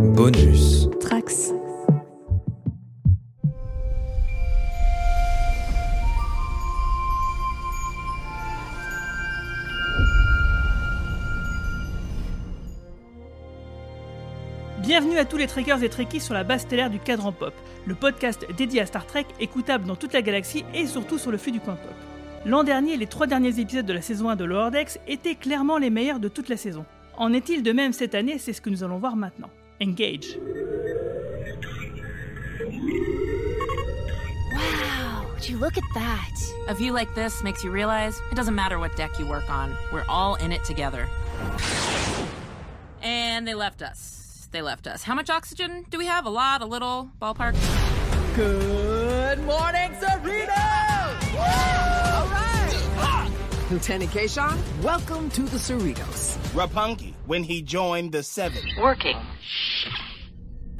Bonus. Trax. Bienvenue à tous les trekkers et trekkies sur la base stellaire du cadran pop, le podcast dédié à Star Trek, écoutable dans toute la galaxie et surtout sur le flux du coin pop. L'an dernier, les trois derniers épisodes de la saison 1 de Lower Decks étaient clairement les meilleurs de toute la saison. En est-il de même cette année? C'est ce que nous allons voir maintenant. Engage. Wow, would you look at that? A view like this makes you realize it doesn't matter what deck you work on, we're all in it together. And they left us. They left us. How much oxygen do we have? A lot, a little, ballpark? Good morning, Cerritos! All right! Lieutenant Kayshawn, welcome to the Cerritos. Rapungi when he joined the Seven. Working.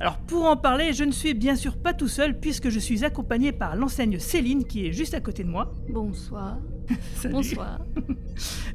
Alors pour en parler, je ne suis bien sûr pas tout seul puisque je suis accompagné par l'enseigne Céline qui est juste à côté de moi. Bonsoir. Bonsoir.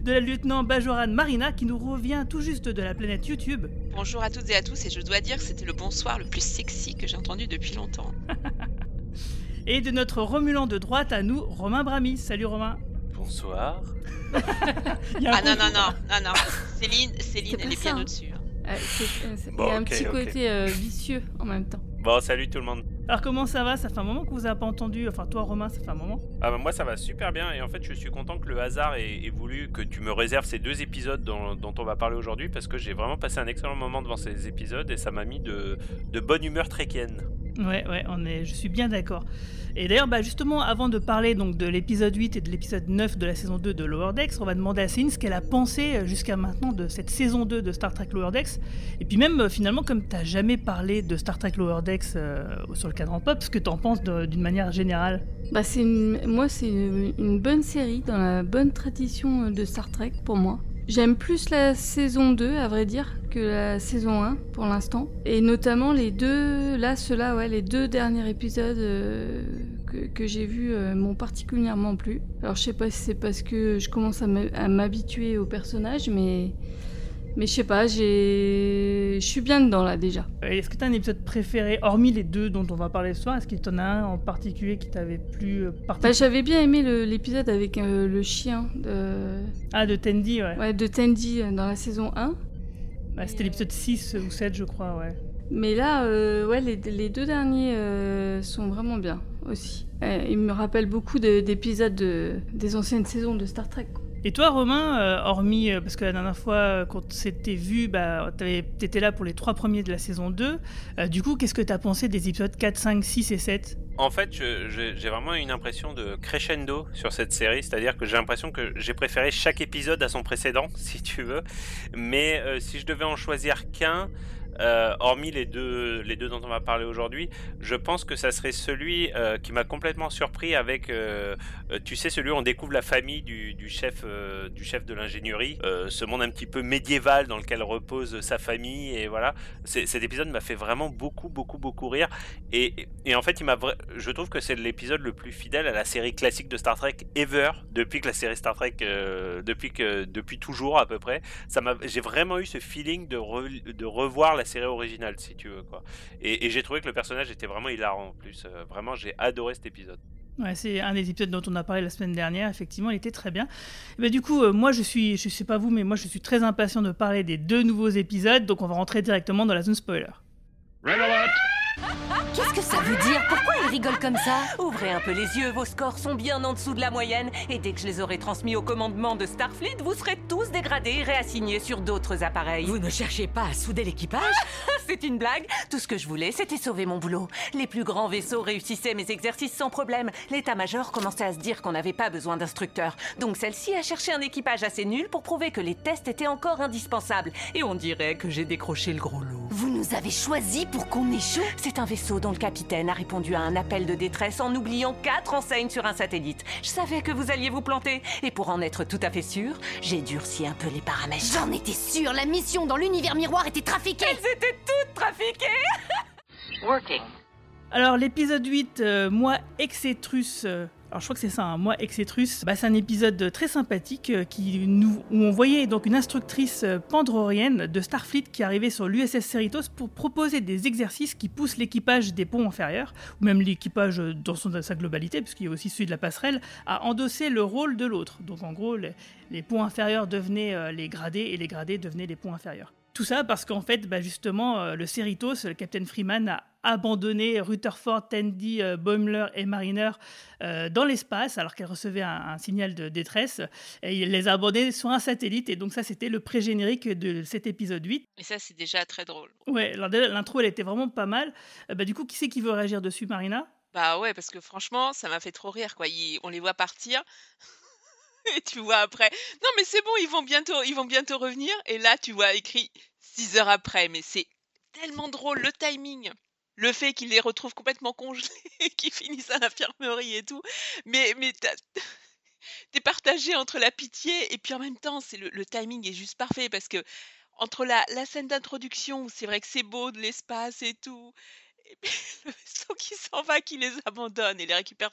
De la lieutenant Bajoran Marina qui nous revient tout juste de la planète YouTube. Bonjour à toutes et à tous, et je dois dire que c'était le bonsoir le plus sexy que j'ai entendu depuis longtemps. Et de notre remulant de droite à nous, Romain Brami. Salut Romain. Bonsoir. Ah non, non, non, non, non. Céline, Céline, elle est bien au-dessus. Euh, c'est- euh, Bon, Il y a un petit côté euh, vicieux en même temps. Bon, salut tout le monde. Alors comment ça va? Ça fait un moment que vous avez pas entendu. Enfin toi Romain, ça fait un moment. Ah bah moi ça va super bien et en fait je suis content que le hasard ait, ait voulu que tu me réserves ces deux épisodes dont, dont on va parler aujourd'hui parce que j'ai vraiment passé un excellent moment devant ces épisodes et ça m'a mis de, de bonne humeur tréquienne. Ouais, ouais, on est, je suis bien d'accord. Et d'ailleurs, bah justement, avant de parler donc de l'épisode 8 et de l'épisode 9 de la saison 2 de Lower Decks, on va demander à Céline ce qu'elle a pensé euh, jusqu'à maintenant de cette saison 2 de Star Trek Lower Decks. Et puis même, euh, finalement, comme tu jamais parlé de Star Trek Lower Decks euh, sur le cadran pop, ce que tu en penses d'une manière générale? Bah, une- Moi, c'est une, bonne série dans la bonne tradition de Star Trek pour moi. J'aime plus la saison 2, à vrai dire, que la saison 1 pour l'instant. Et notamment les deux, là, ceux-là, ouais, les deux derniers épisodes euh, que, j'ai vus euh, m'ont particulièrement plu. Alors, je sais pas si c'est parce que je commence à m'habituer au personnage, mais. Mais je sais pas, j'ai. Je suis bien dedans là déjà. Euh, Est-ce que tu as un épisode préféré, hormis les deux dont on va parler ce soir? Est-ce qu'il y en a un en particulier qui t'avait plu euh, Bah, j'avais bien aimé l'épisode avec euh, le chien de, Ah, de Tandy, ouais. ouais, de Tandy euh, dans la saison 1. Bah, C'était l'épisode 6 ou 7, je crois, ouais. Mais là, euh, ouais, les, les deux derniers euh, sont vraiment bien aussi. Euh, ils me rappellent beaucoup de- d'épisodes de- des anciennes saisons de Star Trek. quoi. Et toi, Romain, euh, hormis, euh, parce que la dernière fois, euh, quand s'était vu, bah, t'étais là pour les trois premiers de la saison 2. Euh, du coup, qu'est-ce que t'as pensé des épisodes 4, 5, 6 et 7 En fait j'ai vraiment une impression de crescendo sur cette série, c'est-à-dire que j'ai l'impression que j'ai préféré chaque épisode à son précédent, si tu veux. Mais si je devais en choisir qu'un, euh, hormis les deux, les deux dont on va parler aujourd'hui, je pense que ça serait celui euh, qui m'a complètement surpris avec, euh, tu sais, celui où on découvre la famille du, chef, du chef de l'ingénierie, ce monde un petit peu médiéval dans lequel repose sa famille et voilà. Cet épisode m'a fait vraiment beaucoup, beaucoup, beaucoup rire. Et, et en fait, il je trouve que c'est l'épisode le plus fidèle à la série classique de Star Trek ever depuis que la série Star Trek, depuis que, depuis toujours à peu près. J'ai vraiment eu ce feeling de, de revoir la série originale, si tu veux quoi. Et, et j'ai trouvé que le personnage était vraiment hilarant en plus. Euh, vraiment, j'ai adoré cet épisode. Ouais, c'est un des épisodes dont on a parlé la semaine dernière. Effectivement, il était très bien. Et bah, du coup, euh, moi, je suis, je sais pas vous, mais moi, je suis très impatient de parler des deux nouveaux épisodes. Donc, on va rentrer directement dans la zone spoiler. Qu'est-ce que ça veut dire? Pourquoi il rigole comme ça Ouvrez un peu les yeux, vos scores sont bien en dessous de la moyenne. Et dès que je les aurai transmis au commandement de Starfleet, vous serez tous dégradés et réassignés sur d'autres appareils. Vous ne cherchez pas à souder l'équipage C'est une blague Tout ce que je voulais, c'était sauver mon boulot. Les plus grands vaisseaux réussissaient mes exercices sans problème. L'état-major commençait à se dire qu'on n'avait pas besoin d'instructeurs. Donc celle-ci a cherché un équipage assez nul pour prouver que les tests étaient encore indispensables. Et on dirait que j'ai décroché le gros lot. Vous nous avez choisis pour qu'on échoue C'est un vaisseau dont le capitaine a répondu à un appel de détresse en oubliant quatre enseignes sur un satellite. Je savais que vous alliez vous planter. Et pour en être tout à fait sûr, j'ai durci un peu les paramètres. J'en étais sûre, la mission dans l'univers miroir était trafiquée Elles étaient toutes trafiquées Working. Alors, l'épisode 8, euh, moi, Exetrus. euh, Alors je crois que c'est ça, un moi Exetrus. Bah, c'est un épisode très sympathique euh, où on voyait donc une instructrice euh, pandrorienne de Starfleet qui arrivait sur l'USS Cerritos pour proposer des exercices qui poussent l'équipage des ponts inférieurs, ou même l'équipage euh, dans sa globalité, puisqu'il y a aussi celui de la passerelle, à endosser le rôle de l'autre. Donc en gros, les ponts inférieurs devenaient les gradés et les gradés devenaient les ponts inférieurs. Tout ça parce qu'en fait, bah, justement, le Cerritos, le capitaine Freeman a abandonné Rutherford, Tandy, euh, Boimler et Mariner euh, dans l'espace alors qu'elle recevait un, signal de détresse. Et il les a abandonnés sur un satellite. Et donc ça, c'était le pré-générique de cet épisode 8. Et ça, c'est déjà très drôle. Ouais, l'intro, elle était vraiment pas mal. Euh, bah, du coup, qui c'est qui veut réagir dessus, Marina? Bah ouais, parce que franchement, ça m'a fait trop rire. quoi. on les voit partir. Tu vois après, non mais c'est bon, ils vont bientôt, ils vont bientôt revenir. Et là, tu vois écrit 6 heures après. Mais c'est tellement drôle, le timing le fait qu'il les retrouve complètement congelés, qu'ils finissent à l'infirmerie et tout. Mais, mais t'es partagé entre la pitié et puis en même temps, c'est le, timing est juste parfait parce que entre la, la scène d'introduction où c'est vrai que c'est beau de l'espace et tout, et puis le vaisseau qui s'en va, qui les abandonne et les récupère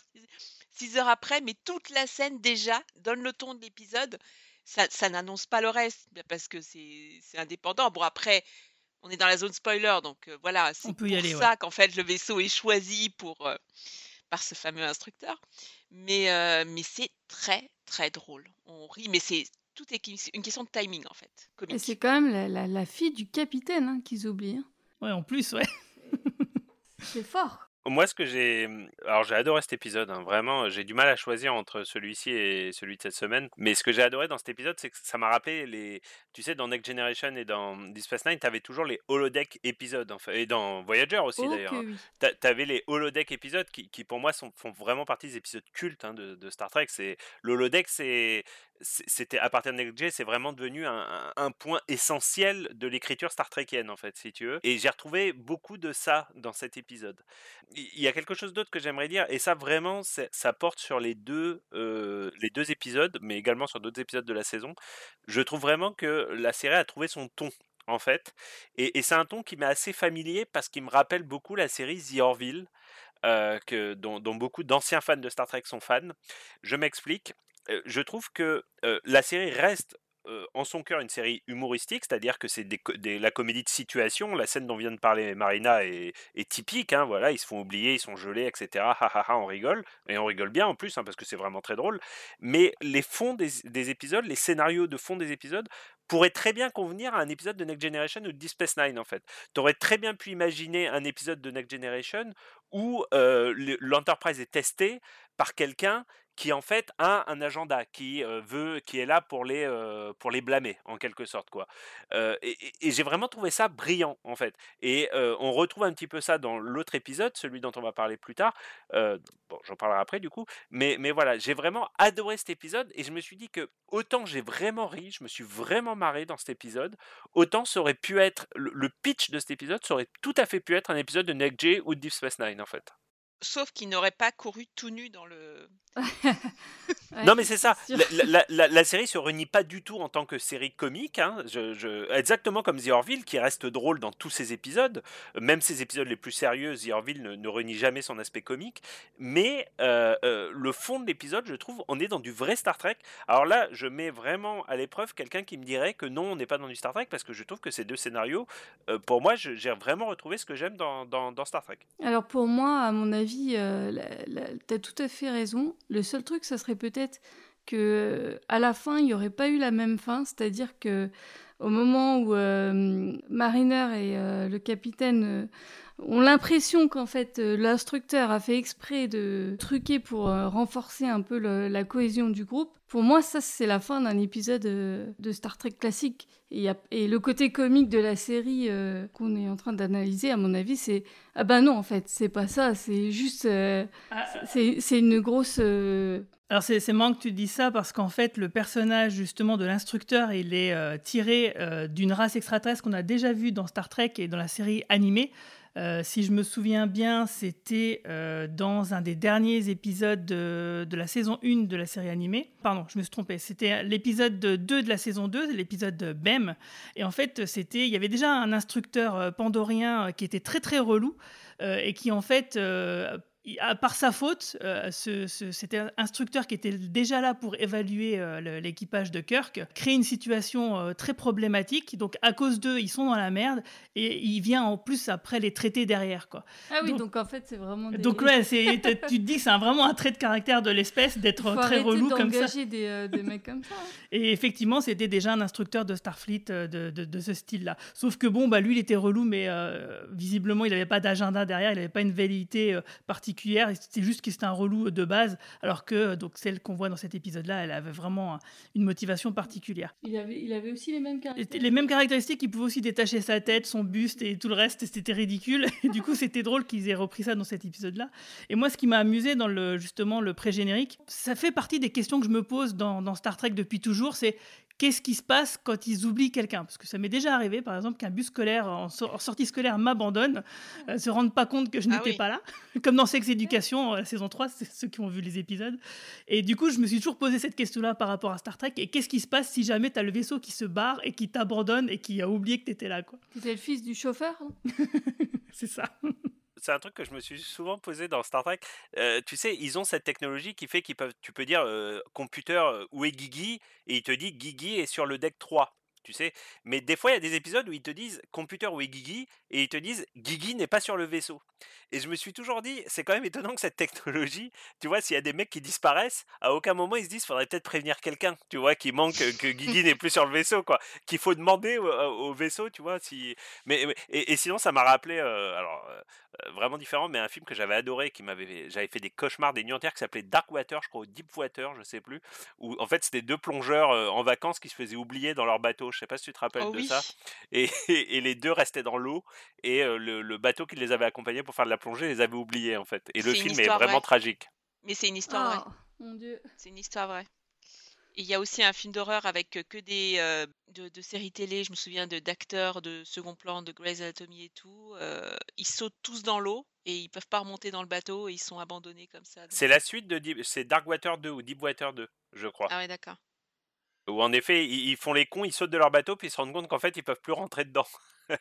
six, heures après, mais toute la scène déjà donne le ton de l'épisode. Ça, ça n'annonce pas le reste parce que c'est indépendant. Bon, après, on est dans la zone spoiler, donc voilà, c'est pour ça qu'en fait le vaisseau est choisi pour, par ce fameux instructeur. Mais, mais c'est très très drôle. On rit, mais c'est tout est une question de timing en fait. Et c'est quand même la, fille du capitaine hein, qu'ils oublient. Hein. Ouais, en plus, ouais. c'est fort. Moi, ce que j'ai. Alors, j'ai adoré cet épisode, hein, vraiment. J'ai du mal à choisir entre celui-ci et celui de cette semaine. Mais ce que j'ai adoré dans cet épisode, c'est que ça m'a rappelé les. Tu sais, dans Next Generation et dans Deep Space Nine, t'avais toujours les holodeck épisodes. Enfin, et dans Voyager aussi, d'ailleurs. Hein. Tu T'avais les holodeck épisodes qui, qui, pour moi, sont, font vraiment partie des épisodes cultes hein, de, de, Star Trek. C'est L'holodeck, c'est c'était à partir de NextG, c'est vraiment devenu un, point essentiel de l'écriture Star Trekienne en fait, si tu veux. Et j'ai retrouvé beaucoup de ça dans cet épisode. Il y a quelque chose d'autre que j'aimerais dire, et ça vraiment, ça porte sur les deux, euh, les deux épisodes, mais également sur d'autres épisodes de la saison. Je trouve vraiment que la série a trouvé son ton en fait, et, c'est un ton qui m'est assez familier parce qu'il me rappelle beaucoup la série The Orville. Euh, que, dont, beaucoup d'anciens fans de Star Trek sont fans. Je m'explique je trouve que la série reste en son cœur une série humoristique, c'est-à-dire que c'est la comédie de situation. La scène dont vient de parler Marina est, typique. Hein, voilà, ils se font oublier, ils sont gelés, etc. on rigole et on rigole bien en plus hein, parce que c'est vraiment très drôle. Mais les fonds des, épisodes, les scénarios de fond des épisodes pourraient très bien convenir à un épisode de Next Generation ou de Deep Space Nine en fait. Tu aurais très bien pu imaginer un épisode de Next Generation où l'Enterprise est testé par quelqu'un qui en fait a un agenda, qui veut, qui est là pour les pour les blâmer en quelque sorte quoi. et, j'ai vraiment trouvé ça brillant en fait. Et on retrouve un petit peu ça dans l'autre épisode, celui dont on va parler plus tard. bon, j'en parlerai après du coup. Mais mais voilà, j'ai vraiment adoré cet épisode et je me suis dit que autant j'ai vraiment ri, je me suis vraiment marré dans cet épisode, autant ça aurait pu être le, pitch de cet épisode, ça aurait tout à fait pu être un épisode de Next J ou de Deep Space Nine en fait sauf qu'il n'aurait pas couru tout nu dans le. non, mais c'est ça. La, série se réunit pas du tout en tant que série comique. Hein. Je, Exactement comme The Orville, qui reste drôle dans tous ses épisodes. Même ses épisodes les plus sérieux, The Orville ne, réunit jamais son aspect comique. Mais euh, euh, le fond de l'épisode, je trouve, on est dans du vrai Star Trek. Alors là, je mets vraiment à l'épreuve quelqu'un qui me dirait que non, on n'est pas dans du Star Trek, parce que je trouve que ces deux scénarios, euh, pour moi, j'ai vraiment retrouvé ce que j'aime dans, dans Star Trek. Alors pour moi, à mon avis, tu as tout à fait raison. Le seul truc, ça serait peut-être que à la fin, il n'y aurait pas eu la même fin, c'est-à-dire que au moment où euh, Mariner et euh, le capitaine ont l'impression qu'en fait l'instructeur a fait exprès de truquer pour renforcer un peu la cohésion du groupe. Pour moi, ça c'est la fin d'un épisode de Star Trek classique. Et, le côté comique de la série euh, qu'on est en train d'analyser, à mon avis, c'est ah ben non en fait, c'est pas ça, c'est juste euh, ah. c'est une grosse. Euh, Alors c'est marrant que tu dis ça parce qu'en fait le personnage justement de l'instructeur il est tiré d'une race extraterrestre qu'on a déjà vue dans Star Trek et dans la série animée. Euh, si je me souviens bien, c'était euh, dans un des derniers épisodes de, la saison 1 de la série animée. Pardon, je me suis trompé. C'était l'épisode 2 de la saison 2, l'épisode BEM. Et en fait, c'était, il y avait déjà un instructeur euh, pandorien qui était très très relou et qui en fait à part sa faute, euh, ce, ce- cet instructeur qui était déjà là pour évaluer euh, l'équipage de Kirk crée une situation euh, très problématique. Donc à cause d'eux, ils sont dans la merde et il vient en plus après les traiter derrière quoi. Ah oui, Donc- donc, en fait, c'est vraiment. Des... Donc ouais, tu te dis c'est vraiment un trait de caractère de l'espèce d'être très relou comme ça. des, des mecs comme ça. hein. Et effectivement, c'était déjà un instructeur de Starfleet de, de- de ce style-là. Sauf que bon, bah, lui, il était relou, mais visiblement, il n'avait pas d'agenda derrière, il n'avait pas une velléité euh, particulière. C'était juste que c'était un relou de base, alors que donc celle qu'on voit dans cet épisode-là, elle avait vraiment une motivation particulière. Il avait, il avait aussi les mêmes caractéristiques. Les mêmes caractéristiques, il pouvait aussi détacher sa tête, son buste et tout le reste, et c'était ridicule. Et du coup, c'était drôle qu'ils aient repris ça dans cet épisode-là. Et moi, ce qui m'a amusé dans le, justement le pré-générique, ça fait partie des questions que je me pose dans, dans Star Trek depuis toujours, c'est qu'est-ce qui se passe quand ils oublient quelqu'un? Parce que ça m'est déjà arrivé, par exemple, qu'un bus scolaire en, sor- en sortie scolaire m'abandonne, euh, se rende pas compte que je Ah n'étais oui. pas là, comme dans Sex Education, euh, la saison 3, c'est ceux qui ont vu les épisodes. Et du coup, je me suis toujours posé cette question-là par rapport à Star Trek. Et qu'est-ce qui se passe si jamais tu as le vaisseau qui se barre et qui t'abandonne et qui a oublié que tu étais là quoi? C'était le fils du chauffeur. hein C'est ça. c'est un truc que je me suis souvent posé dans Star Trek. Euh, tu sais, ils ont cette technologie qui fait qu'ils peuvent, tu peux dire, euh, computer, euh, où est Guigui Et il te dit, Guigui est sur le deck 3. Tu sais, mais des fois il y a des épisodes où ils te disent computer où est Guigui et ils te disent Guigui n'est pas sur le vaisseau. Et je me suis toujours dit, c'est quand même étonnant que cette technologie, tu vois, s'il y a des mecs qui disparaissent, à aucun moment ils se disent faudrait peut-être prévenir quelqu'un, tu vois, qui manque, que Guigui n'est plus sur le vaisseau, quoi, qu'il faut demander au, au vaisseau, tu vois, si. Mais et, et sinon ça m'a rappelé, euh, alors euh, euh, vraiment différent, mais un film que j'avais adoré, qui m'avait, j'avais fait des cauchemars, des nuits entières, qui s'appelait Darkwater, je crois, ou Deepwater, je sais plus, où en fait c'était deux plongeurs euh, en vacances qui se faisaient oublier dans leur bateau. Je sais pas si tu te rappelles Oh de oui. ça. Et, et les deux restaient dans l'eau et euh, le, le bateau qui les avait accompagnés pour faire de la plongée les avait oubliés en fait. Et le film est vraiment vraie. tragique. Mais c'est une histoire vraie. Ah, mon dieu. C'est une histoire vraie. Il y a aussi un film d'horreur avec euh, que des euh, de, de séries télé. Je me souviens de d'acteurs de second plan, de Grey's Anatomy et tout. euh, ils sautent tous dans l'eau et ils peuvent pas remonter dans le bateau et ils sont abandonnés comme ça. C'est la suite de Deep- c'est Darkwater 2 ou Deepwater 2, je crois. Ah ouais, d'accord. Où en effet ils, ils font les cons, ils sautent de leur bateau puis ils se rendent compte qu'en fait ils peuvent plus rentrer dedans.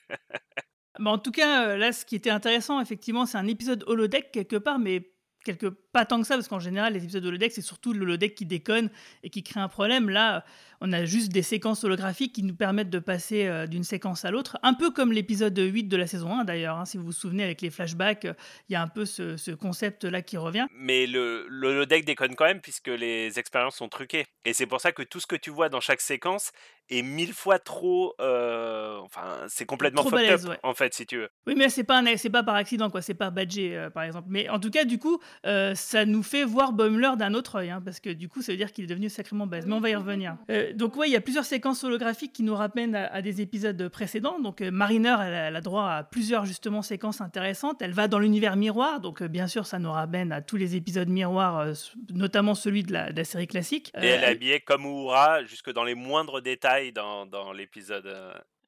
Bah, en tout cas, euh, là, ce qui était intéressant, effectivement, c'est un épisode holodeck quelque part, mais quelque pas tant que ça, parce qu'en général, les épisodes holodeck, c'est surtout le holodeck qui déconne et qui crée un problème. Là, on a juste des séquences holographiques qui nous permettent de passer euh, d'une séquence à l'autre, un peu comme l'épisode 8 de la saison 1 d'ailleurs. hein. si vous vous souvenez, avec les flashbacks, euh, il y a un peu ce, ce concept-là qui revient. Mais le, le, le deck déconne quand même puisque les expériences sont truquées. Et c'est pour ça que tout ce que tu vois dans chaque séquence est mille fois trop. euh, enfin, c'est complètement Trop balèze, up, ouais. en fait, si tu veux. Oui, mais c'est pas c'est pas par accident quoi, c'est pas badgé par exemple. Mais en tout cas, du coup, ça nous fait voir Bumler d'un autre œil, hein, parce que du coup, ça veut dire qu'il est devenu sacrément balèze. Mais on va y revenir. Euh, donc ouais, il y a plusieurs séquences holographiques qui nous ramènent à, à des épisodes précédents. Donc euh, Mariner, elle, a- elle a droit à plusieurs justement séquences intéressantes. Elle va dans l'univers miroir, donc euh, bien sûr, ça nous ramène à tous les épisodes miroirs, euh, notamment celui de la, de la série classique. Et elle est habillée comme Uhura, jusque dans les moindres détails dans, dans l'épisode.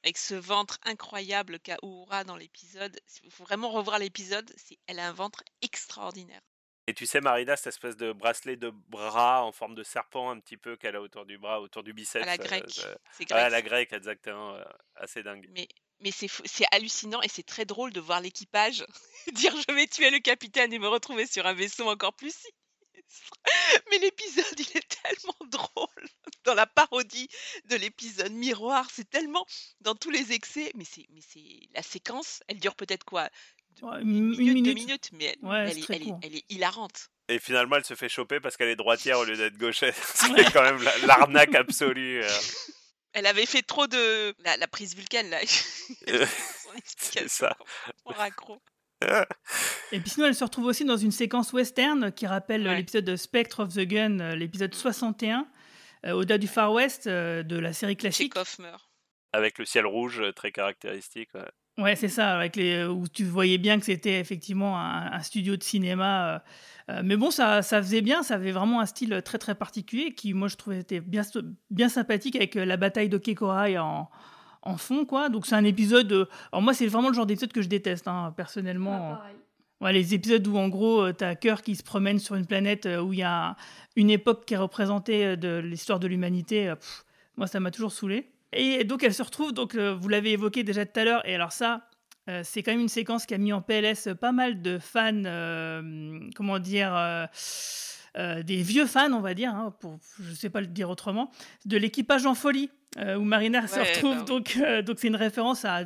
Avec ce ventre incroyable qu'a Uhura dans l'épisode. Il faut vraiment revoir l'épisode. c'est- Elle a un ventre extraordinaire. Et tu sais, Marina, cette espèce de bracelet de bras en forme de serpent, un petit peu qu'elle a autour du bras, autour du biceps. À la euh, grecque. ça- C'est Ouais, grec. à la grecque, exactement. euh, assez dingue. Mais, mais c'est hallucinant et c'est très drôle de voir l'équipage dire je vais tuer le capitaine et me retrouver sur un vaisseau encore plus sinistre. Mais l'épisode, il est tellement drôle dans la parodie de l'épisode miroir. C'est tellement dans tous les excès. Mais c'est, mais c'est la séquence. Elle dure peut-être quoi? Ouais, Une une minute, deux minute. minutes, mais elle, Ouais, elle c'est est, très elle est- court. elle est hilarante. Et finalement, elle se fait choper parce qu'elle est droitière au lieu d'être gauchère. C'est quand même la- l'arnaque absolue. euh. Elle avait fait trop de la, la prise vulcaine là. C'est ça. complètement raccro. Et puis sinon, elle se retrouve aussi dans une séquence western qui rappelle Ouais. l'épisode de Spectre of the Gun, euh, l'épisode 61, euh, au-delà du Far West euh, de la série classique. Chekhov meurt. Avec le ciel rouge très caractéristique. ouais. Ouais, c'est ça, avec les, où tu voyais bien que c'était effectivement un, un studio de cinéma. euh, euh, mais bon, ça, ça faisait bien, ça avait vraiment un style très très particulier qui, moi, je trouvais était bien, bien sympathique avec euh, la bataille de Kekorai en, en fond, quoi. Donc c'est un épisode. euh, alors moi, c'est vraiment le genre d'épisode que je déteste, hein, personnellement. Ah. Ouais, les épisodes où en gros euh, t'as Kirk qui se promène sur une planète euh, où il y a une époque qui est représentée euh, de l'histoire de l'humanité, euh, moi ça m'a toujours saoulé. Et donc elle se retrouve, donc euh, vous l'avez évoqué déjà tout à l'heure, et alors ça, Euh, c'est quand même une séquence qui a mis en PLS pas mal de fans, euh, comment dire, euh, euh, des vieux fans, on va dire, hein, pour, je ne sais pas le dire autrement, de l'équipage en folie, euh, où Marina se retrouve. Donc, euh, donc c'est une référence à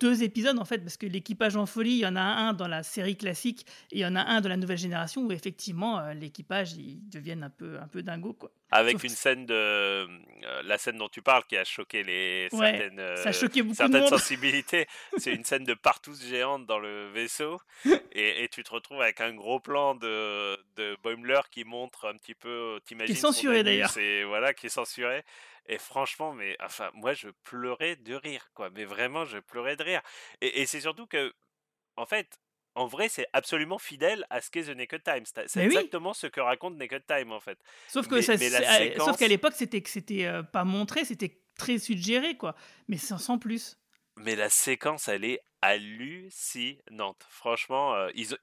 deux épisodes, en fait, parce que l'équipage en folie, il y en a un dans la série classique et il y en a un dans la nouvelle génération, où effectivement, euh, l'équipage, ils deviennent un peu, un peu dingo, quoi. Avec Sauf une que- scène de euh, la scène dont tu parles qui a choqué les Ouais, certaines, ça a choqué beaucoup de certaines monde. sensibilités. C'est une scène de partout géante dans le vaisseau et, et tu te retrouves avec un gros plan de, de Boimler qui montre un petit peu, t'imagines son censuré, anus d'ailleurs. et voilà qui est censuré. Et franchement, mais enfin moi je pleurais de rire quoi, mais vraiment je pleurais de rire. Et, et c'est surtout que en fait. En vrai, c'est absolument fidèle à ce qu'est The Naked Time. C'est oui. exactement ce que raconte Naked Time, en fait. Sauf que Mais- ça, mais la c'est- séquence- sauf qu'à l'époque, c'était que c'était euh, pas montré, c'était très suggéré, quoi. Mais sans, sans plus. Mais la séquence, elle est hallucinante. Franchement, euh, ils,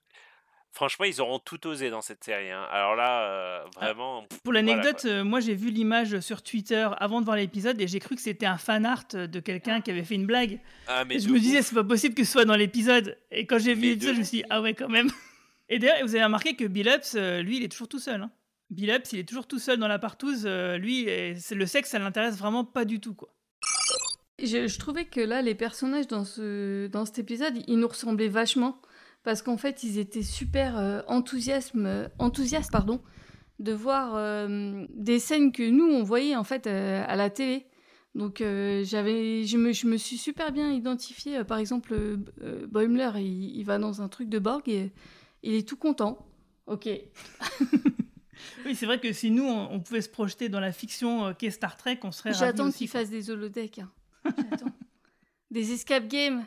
franchement, ils auront tout osé dans cette série. hein. Alors là, euh, vraiment. pff, Pour l'anecdote, euh, moi j'ai vu l'image sur Twitter avant de voir l'épisode et j'ai cru que c'était un fan art de quelqu'un qui avait fait une blague. Ah, mais Et je me disais, c'est pas possible que ce soit dans l'épisode. Et quand j'ai vu l'épisode, de je me suis dit, ah ouais, quand même. Et d'ailleurs, vous avez remarqué que Bill Ups, euh, lui, il est toujours tout seul. hein. Bill Ups, il est toujours tout seul dans la partouze. lui, et c'est le sexe, ça l'intéresse vraiment pas du tout, quoi. Je, je trouvais que là, les personnages dans, ce, dans cet épisode, ils nous ressemblaient vachement. Parce qu'en fait, ils étaient super euh, enthousiasme, euh, enthousiastes pardon, de voir euh, des scènes que nous, on voyait en fait à la télé. Donc, euh, j'avais, je, me, je me suis super bien identifiée. Par exemple, euh, Boimler, il, il va dans un truc de Borg et il est tout content. Ok. Oui, c'est vrai que si nous, on, on pouvait se projeter dans la fiction euh, qu'est Star Trek, on serait J'attends qu'il fasse des holodecks. hein. J'attends. des escape games.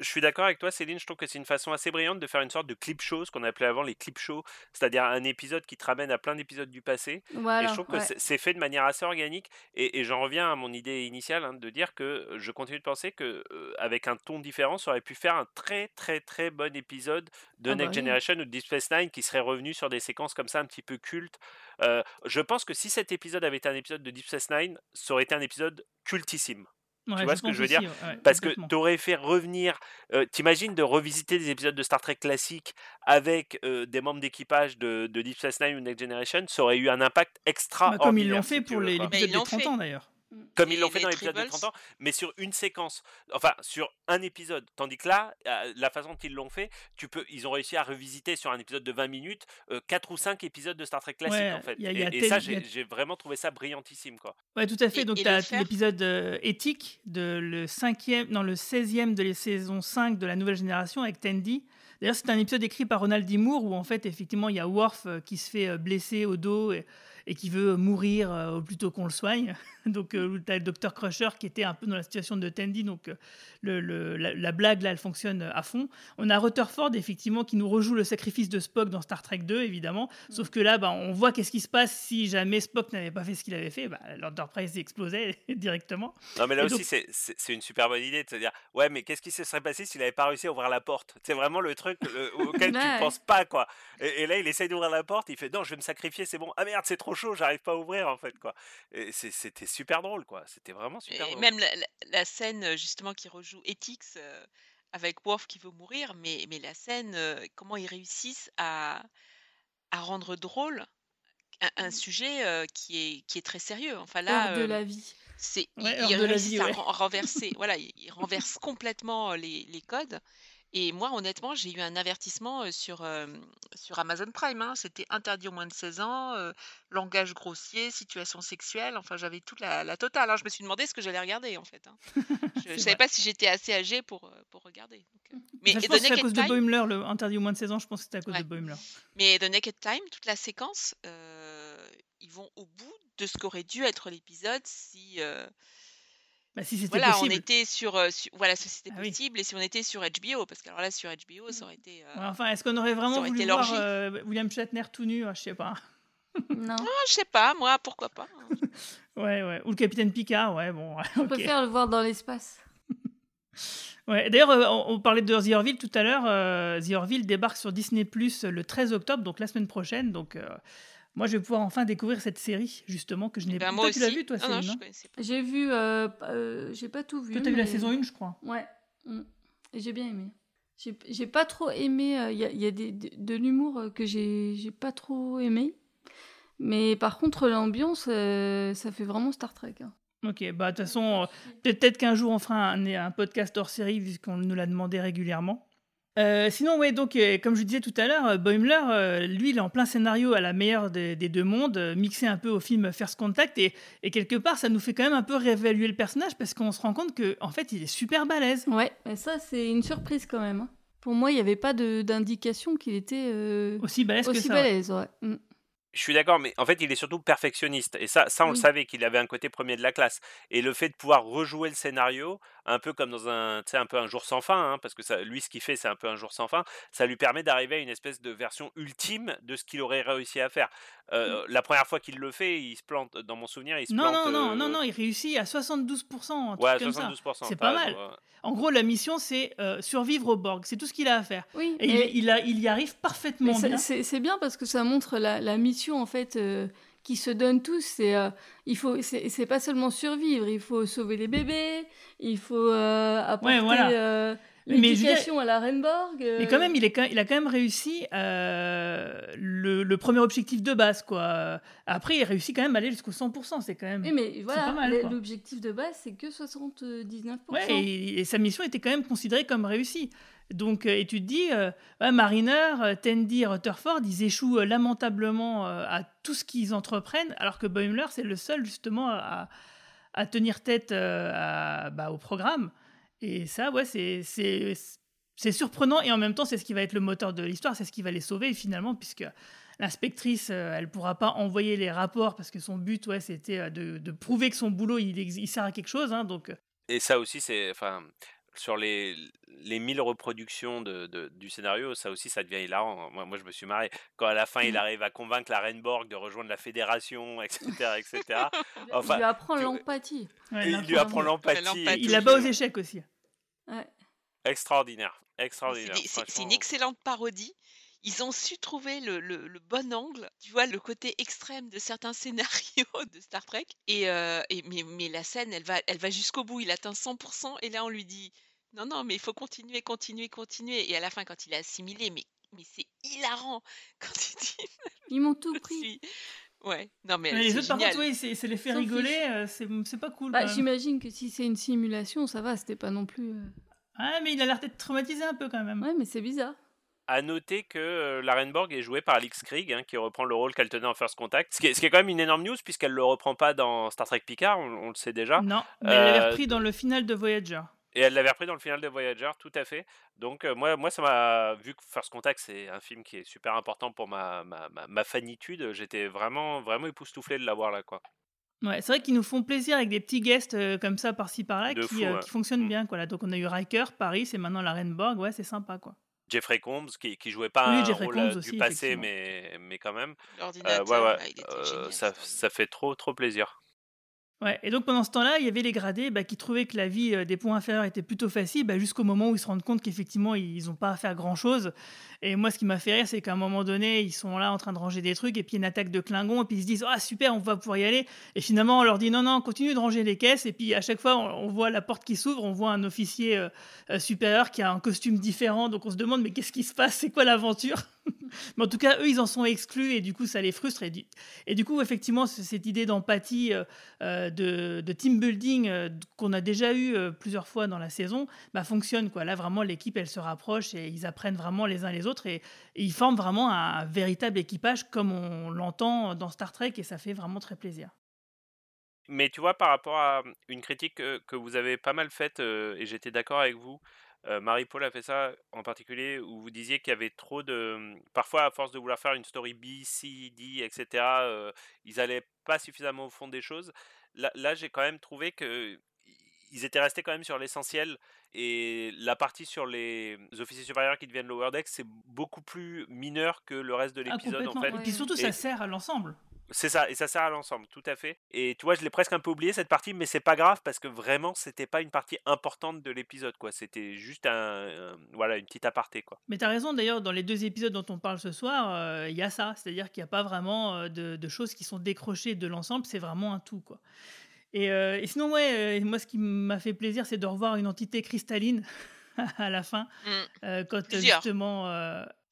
Je suis d'accord avec toi, Céline. Je trouve que c'est une façon assez brillante de faire une sorte de clip show, ce qu'on appelait avant les clip shows, c'est-à-dire un épisode qui te ramène à plein d'épisodes du passé. Voilà. et je trouve que ouais. c'est- c'est fait de manière assez organique. Et, et j'en reviens à mon idée initiale hein, de dire que je continue de penser que euh, avec un ton différent, ça aurait pu faire un très très très bon épisode de Ah bah Next oui. Generation ou de Deep Space Nine qui serait revenu sur des séquences comme ça un petit peu cultes. Euh, je pense que si cet épisode avait été un épisode de Deep Space Nine, ça aurait été un épisode cultissime. Ouais, vois ce que je veux aussi, dire ouais, Parce que complètement. tu aurais fait revenir. euh, T'imagines de revisiter des épisodes de Star Trek classiques avec euh, des membres d'équipage de, de Deep Space Nine ou Next Generation, ça aurait eu un impact extra. Bah, comme ils l'ont fait pour les- Mais l'épisode des l'ont 30 fait. ans, d'ailleurs. Comme ils l'ont fait dans l'épisode de Tribbles? 30 ans, mais sur une séquence, enfin sur un épisode. Tandis que là, euh, la façon dont ils l'ont fait, tu peux, ils ont réussi à revisiter sur un épisode de 20 minutes 4 ou 5 épisodes de Star Trek classique Ouais, en fait. y a- y a et et tel- ça, a- j'ai vraiment trouvé ça brillantissime quoi. Ouais, tout à fait. Et- Donc, tu as faire. l'épisode euh, éthique de le cinquième, non, le 16e de la saison 5 de la nouvelle génération avec Tandy. D'ailleurs, c'est un épisode écrit par Ronald D. Moore où, en fait, effectivement, il y a Worf euh, qui se fait euh, blesser au dos et, et qui veut mourir euh, au plus tôt qu'on le soigne. donc, tu as le docteur Crusher qui était un peu dans la situation de Tandy. Donc, euh, le, le- la, la blague, là, elle fonctionne à fond. On a Rutherford, effectivement, qui nous rejoue le sacrifice de Spock dans Star Trek 2, évidemment. Sauf que là, bah, on voit qu'est-ce qui se passe si jamais Spock n'avait pas fait ce qu'il avait fait. Bah, L'Enterprise explosait directement. Non mais là Et aussi donc- c'est- une super bonne idée de se dire ouais mais qu'est-ce qui se serait passé s'il avait pas réussi à ouvrir la porte? C'est vraiment le truc le- auquel tu ne penses pas quoi. Et, et là il essaye d'ouvrir la porte, il fait non je vais me sacrifier c'est bon. Ah merde c'est trop chaud j'arrive pas à ouvrir en fait quoi. C'était super drôle quoi. C'était vraiment super Et drôle. même la, la- la scène justement qui rejoue Ethics euh, avec Worf qui veut mourir, mais, mais la scène, euh, comment ils réussissent à, à rendre drôle un, un sujet euh, qui, est, qui est très sérieux. Enfin là, de la vie. c'est Ouais, ils, réussissent vie, ouais. renverser, voilà, ils, ils renversent complètement les, les codes. Et moi, honnêtement, j'ai eu un avertissement euh, sur, euh, sur Amazon Prime. hein. C'était interdit aux moins de 16 ans, euh, langage grossier, situation sexuelle. Enfin, j'avais toute la, la totale. hein. Je me suis demandé ce que j'allais regarder, en fait. hein. Je ne savais vrai. pas si j'étais assez âgée pour, euh, pour regarder. Donc, euh. Mais, Ça, je The pense que c'est à Naked cause de Time, Boimler, le interdit au moins de 16 ans. Je pense que c'était à cause Ouais. de Boimler. mais The Naked Time, toute la séquence, euh, ils vont au bout de ce qu'aurait dû être l'épisode si, euh, Bah, si c'était voilà, on possible. était sur, euh, sur- voilà, si c'était Ah oui. possible et si on était sur HBO, parce que alors là, sur HBO, ça aurait été. euh, Ouais, enfin, est-ce qu'on aurait vraiment aurait voulu été voir euh, William Shatner tout nu? Ah, Je sais pas. Non. Ah, je sais pas, moi, pourquoi pas. hein. Ouais, ouais. Ou le capitaine Picard, ouais, bon. Je ok. préfère le voir dans l'espace. Ouais. D'ailleurs, on, on parlait de The Orville tout à l'heure. euh, The Orville débarque sur Disney Plus le 13 octobre, donc la semaine prochaine. Donc, euh, moi, je vais pouvoir enfin découvrir cette série, justement, que je n'ai Ben, pas. tu l'as vu, toi, non, Céline hein. J'ai vu, euh, euh, j'ai pas tout vu. Toi, t'as vu la mais- saison 1, je crois. Ouais. Mm. Et j'ai bien aimé. J'ai pas trop aimé. euh, Il y a, il y a des, de, de l'humour euh, que j'ai j'ai pas trop aimé. Mais par contre, l'ambiance, euh, ça fait vraiment Star Trek. hein. Ok, bah de toute façon, euh, peut-être qu'un jour on fera un, un podcast hors série, puisqu'on nous l'a demandé régulièrement. Euh, sinon, ouais, donc, euh, comme je disais tout à l'heure, euh, Boimler, euh, lui, il est en plein scénario à la meilleure des, des deux mondes, euh, mixé un peu au film First Contact, et, et quelque part, ça nous fait quand même un peu réévaluer le personnage, parce qu'on se rend compte que, en fait, il est super balèze. Ouais, mais ça, c'est une surprise quand même. hein. Pour moi, il n'y avait pas d'indication qu'il était euh, Aussi balèze que ça. ouais. balèze. Ouais. Mm. Je suis d'accord, mais en fait, il est surtout perfectionniste. Et ça, ça on le savait qu'il avait un côté premier de la classe. Et le fait de pouvoir rejouer le scénario, un peu comme dans un, tu sais, un peu un jour sans fin, hein, parce que ça, lui, ce qu'il fait, c'est un peu un jour sans fin. Ça lui permet d'arriver à une espèce de version ultime de ce qu'il aurait réussi à faire. Euh, La première fois qu'il le fait, il se plante. Dans mon souvenir, il se Non, plante. non, non, euh, non, non, il réussit à 72%, un truc Ouais, comme ça. 72%. C'est pas mal. ouais. En gros, la mission, c'est euh, survivre au Borg. C'est tout ce qu'il a à faire. Oui, Et mais- il, il, a- il y arrive parfaitement c'est- bien. c'est c'est bien parce que ça montre la, la mission en fait euh, qui se donne tous. C'est euh, il faut c'est pas seulement survivre, il faut sauver les bébés, il faut euh, apporter Ouais, voilà. euh, l'éducation à la Renborg. euh, Mais quand même, il, est, quand- il a quand même réussi le, le premier objectif de base, quoi. Après, il réussit quand même à aller jusqu'au 100%. C'est quand même. Oui, mais voilà, l'objectif de base c'est que 79%. Ouais, et, et sa mission était quand même considérée comme réussie. Donc, euh, et tu te dis, euh, Mariner, euh, Tandy et Rutherford, ils échouent lamentablement à tout ce qu'ils entreprennent, alors que Boimler, c'est le seul justement à, tenir tête bah, au programme. Et ça, ouais, c'est- surprenant et en même temps, c'est ce qui va être le moteur de l'histoire, c'est ce qui va les sauver finalement, puisque l'inspectrice, elle pourra pas envoyer les rapports parce que son but, ouais, c'était de, prouver que son boulot, il, sert à quelque chose. hein, donc, Et ça aussi, c'est. Sur les, les 1000 reproductions de, de- du scénario, ça aussi, ça devient hilarant. Moi, moi, je me suis marré. Quand à la fin, il arrive à convaincre la Renborg de rejoindre la fédération, etc. etc. il lui apprend tu- l'empathie. ouais, il lui apprend l'empathie. Il la bat aux échecs aussi. Ouais. Extraordinaire. C'est Extraordinaire. c'est- une excellente parodie. Ils ont su trouver le, le- le bon angle, tu vois, le côté extrême de certains scénarios de Star Trek. Et, euh, et- mais, mais la scène, elle va, elle va jusqu'au bout. Il atteint 100%. Et là, on lui dit Non, non, mais il faut continuer, continuer, continuer. Et à la fin, quand il a assimilé, mais, mais c'est hilarant quand il dit Ils m'ont tout pris. suis- Ouais, non, mais Mais les autres, par contre, oui, c'est c'est les fait S'en rigoler, euh, c'est c'est pas cool. Bah. J'imagine que si c'est une simulation, ça va, c'était pas non plus. euh, Ah, mais il a l'air d'être traumatisé un peu quand même. Ouais, mais c'est bizarre. À noter que euh, la Renborg est jouée par Alix Krieg, hein, qui reprend le rôle qu'elle tenait en First Contact. Ce qui est, ce qui est quand même une énorme news, puisqu'elle le reprend pas dans Star Trek Picard, on, on le sait déjà. Non, mais elle l'avait Euh, repris dans le final de Voyager. Et elle l'avait repris dans le final de Voyager, tout à fait. Donc euh, moi, moi, ça m'a vu que First Contact, c'est un film qui est super important pour ma, ma, ma, ma fanitude. J'étais vraiment, vraiment époustouflé de l'avoir là, quoi. Ouais, c'est vrai qu'ils nous font plaisir avec des petits guests euh, comme ça par-ci par-là qui, fou, euh, ouais. qui fonctionnent Mm. bien. Quoi, là. Donc on a eu Riker, Paris, et maintenant la Renborg. Ouais, c'est sympa. quoi. Jeffrey Combs, qui, qui jouait pas Oui, un Jeffrey rôle Combs euh, aussi, du passé, mais, mais quand même. Euh, L'ordinateur, ouais, ouais, était euh, ça, ça fait trop, trop plaisir. Ouais, et donc pendant ce temps-là, il y avait les gradés bah, qui trouvaient que la vie euh, des points inférieurs était plutôt facile, bah, jusqu'au moment où ils se rendent compte qu'effectivement, ils n'ont pas à faire grand-chose. Et moi, ce qui m'a fait rire, c'est qu'à un moment donné, ils sont là en train de ranger des trucs, et puis une attaque de Klingons, et puis ils se disent Ah, super, on va pouvoir y aller. Et finalement, on leur dit Non, non, continue de ranger les caisses. Et puis à chaque fois, on, on voit la porte qui s'ouvre, on voit un officier euh, euh, supérieur qui a un costume différent. Donc on se demande Mais qu'est-ce qui se passe? C'est quoi l'aventure? Mais en tout cas, eux, ils en sont exclus, et du coup, ça les frustre. Et du, et du coup, effectivement, cette idée d'empathie. euh, euh, de, team building euh, qu'on a déjà eu plusieurs fois dans la saison, bah, fonctionne. Quoi. Là, vraiment, l'équipe, elle se rapproche et ils apprennent vraiment les uns les autres et, ils forment vraiment un, véritable équipage comme on l'entend dans Star Trek et ça fait vraiment très plaisir. Mais tu vois, par rapport à une critique que, vous avez pas mal faite, et j'étais d'accord avec vous, euh, Marie-Paul a fait ça en particulier, où vous disiez qu'il y avait trop de... Parfois, à force de vouloir faire une story B, C, D, etc., euh, ils allaient pas suffisamment au fond des choses. Là, là j'ai quand même trouvé que ils étaient restés quand même sur l'essentiel et la partie sur les officiers supérieurs qui deviennent lower deck c'est beaucoup plus mineur que le reste de Ah, l'épisode en fait Et puis surtout, Et- ça sert à l'ensemble. C'est ça, et ça sert à l'ensemble, tout à fait. Et tu vois, je l'ai presque un peu oublié cette partie, mais c'est pas grave parce que vraiment, c'était pas une partie importante de l'épisode, quoi. C'était juste un, un- voilà, une petite aparté, quoi. Mais tu as raison, d'ailleurs, dans les deux épisodes dont on parle ce soir, euh, il y a ça. C'est-à-dire qu'il n'y a pas vraiment euh, de, de choses qui sont décrochées de l'ensemble, c'est vraiment un tout. Quoi. Et, euh, et sinon, ouais, euh, moi, ce qui m'a fait plaisir, c'est de revoir une entité cristalline à la fin, Mm. euh, quand Plusieurs. justement.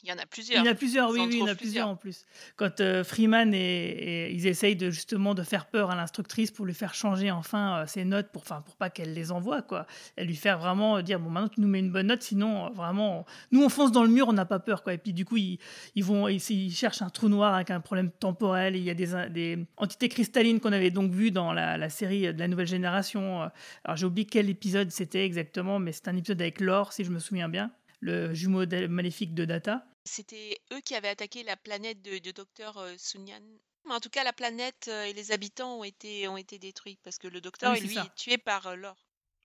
Il y en a plusieurs. il y en a plusieurs, oui, oui, il y en a plusieurs plusieurs. en plus. Quand euh, Freeman et, et ils essayent de justement de faire peur à l'instructrice pour lui faire changer enfin euh, ses notes pour, enfin, pour pas qu'elle les envoie, quoi. Elle lui faire vraiment euh, dire bon maintenant tu nous mets une bonne note, sinon euh, vraiment nous on fonce dans le mur, on n'a pas peur, quoi. Et puis du coup ils, ils vont ils, ils cherchent un trou noir avec un problème temporel. Il y a des, des entités cristallines qu'on avait donc vues dans la, la série de la nouvelle génération. Alors j'ai oublié quel épisode c'était exactement, mais c'est un épisode avec Laure si je me souviens bien, le jumeau de- maléfique de Data. C'était eux qui avaient attaqué la planète de, de Docteur euh, Sunyan. Mais en tout cas, la planète euh, et les habitants ont été, ont été détruits parce que le docteur, oui, est, lui, ça. est tué par euh, l'or.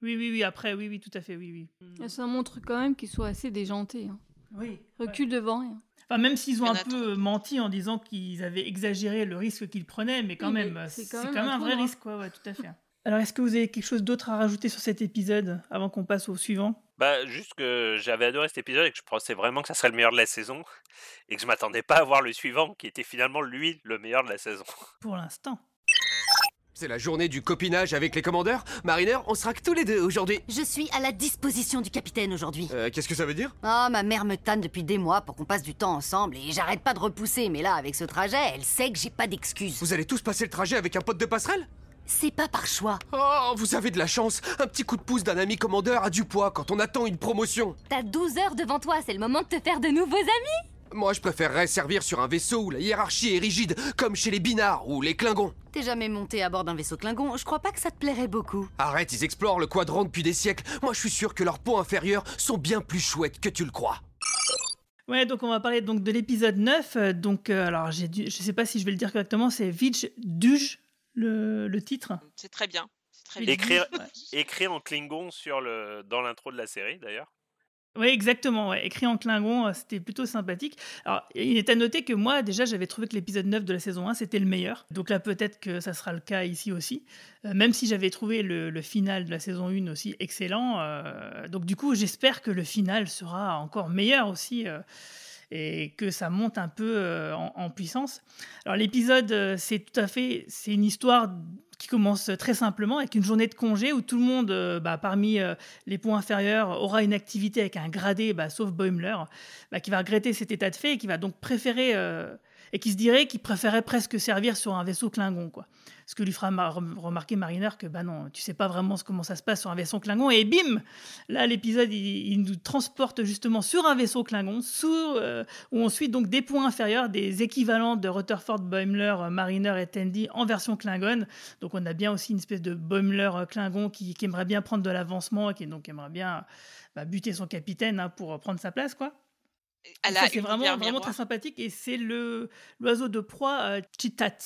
Oui, oui, oui, après, oui, oui, tout à fait, oui, oui. Ça montre quand même qu'ils sont assez déjantés. hein. Oui. Recule devant rien. Enfin, même s'ils ont un peu menti en disant qu'ils avaient exagéré le risque qu'ils prenaient, mais quand Oui, même, c'est quand quand même même un vrai noir. risque, quoi, ouais, tout à fait. Alors, est-ce que vous avez quelque chose d'autre à rajouter sur cet épisode avant qu'on passe au suivant? Bah, juste que j'avais adoré cet épisode et que je pensais vraiment que ça serait le meilleur de la saison et que je m'attendais pas à voir le suivant qui était finalement lui le meilleur de la saison. Pour l'instant. C'est la journée du copinage avec les commandeurs. Mariner, on sera que tous les deux aujourd'hui. Je suis à la disposition du capitaine aujourd'hui. Euh, qu'est-ce que ça veut dire? Ah, ma mère me tanne depuis des mois pour qu'on passe du temps ensemble et j'arrête pas de repousser, mais là, avec ce trajet, elle sait que j'ai pas d'excuses. Vous allez tous passer le trajet avec un pote de passerelle? C'est pas par choix. Oh, vous avez de la chance. Un petit coup de pouce d'un ami commandeur a du poids quand on attend une promotion. T'as 12 heures devant toi, c'est le moment de te faire de nouveaux amis. Moi, je préférerais servir sur un vaisseau où la hiérarchie est rigide, comme chez les binards ou les Klingons. T'es jamais monté à bord d'un vaisseau Klingon, je crois pas que ça te plairait beaucoup. Arrête, ils explorent le quadrant depuis des siècles. Moi, je suis sûr que leurs peaux inférieures sont bien plus chouettes que tu le crois. Ouais, donc on va parler donc de l'épisode 9. euh, Donc, euh, alors, j'ai dû, je sais pas si je vais le dire correctement, c'est Vij Duj, le, le titre. C'est très bien. Très bien. Écrire, Ouais. écrit en Klingon sur le, dans l'intro de la série d'ailleurs. Oui, exactement. ouais. Écrit en Klingon, euh, c'était plutôt sympathique. Alors, il est à noter que moi, déjà, j'avais trouvé que l'épisode 9 de la saison 1, c'était le meilleur. Donc là, peut-être que ça sera le cas ici aussi. Euh, même si j'avais trouvé le, le final de la saison 1 aussi excellent. euh, donc du coup, j'espère que le final sera encore meilleur aussi. euh, et que ça monte un peu euh, en, puissance. Alors l'épisode, euh, c'est tout à fait, c'est une histoire qui commence très simplement avec une journée de congé où tout le monde, euh, bah, parmi les points inférieurs, aura une activité avec un gradé, bah, sauf Boimler, bah, qui va regretter cet état de fait et qui va donc préférer, et qui se dirait qu'il préférait presque servir sur un vaisseau Klingon, quoi. Ce que lui fera ma- rem- remarquer Mariner que bah non, tu sais pas vraiment comment ça se passe sur un vaisseau Klingon. Et bim, là l'épisode il, nous transporte justement sur un vaisseau Klingon, euh, où on suit donc des points inférieurs, des équivalents de Rutherford, Boimler, Mariner et Tandy en version Klingon. Donc on a bien aussi une espèce de Boimler euh, Klingon qui, qui aimerait bien prendre de l'avancement et qui donc aimerait bien bah, buter son capitaine hein, pour euh, prendre sa place, quoi. C'est vraiment, vraiment miroir. très sympathique et c'est le l'oiseau de proie euh, Chitat.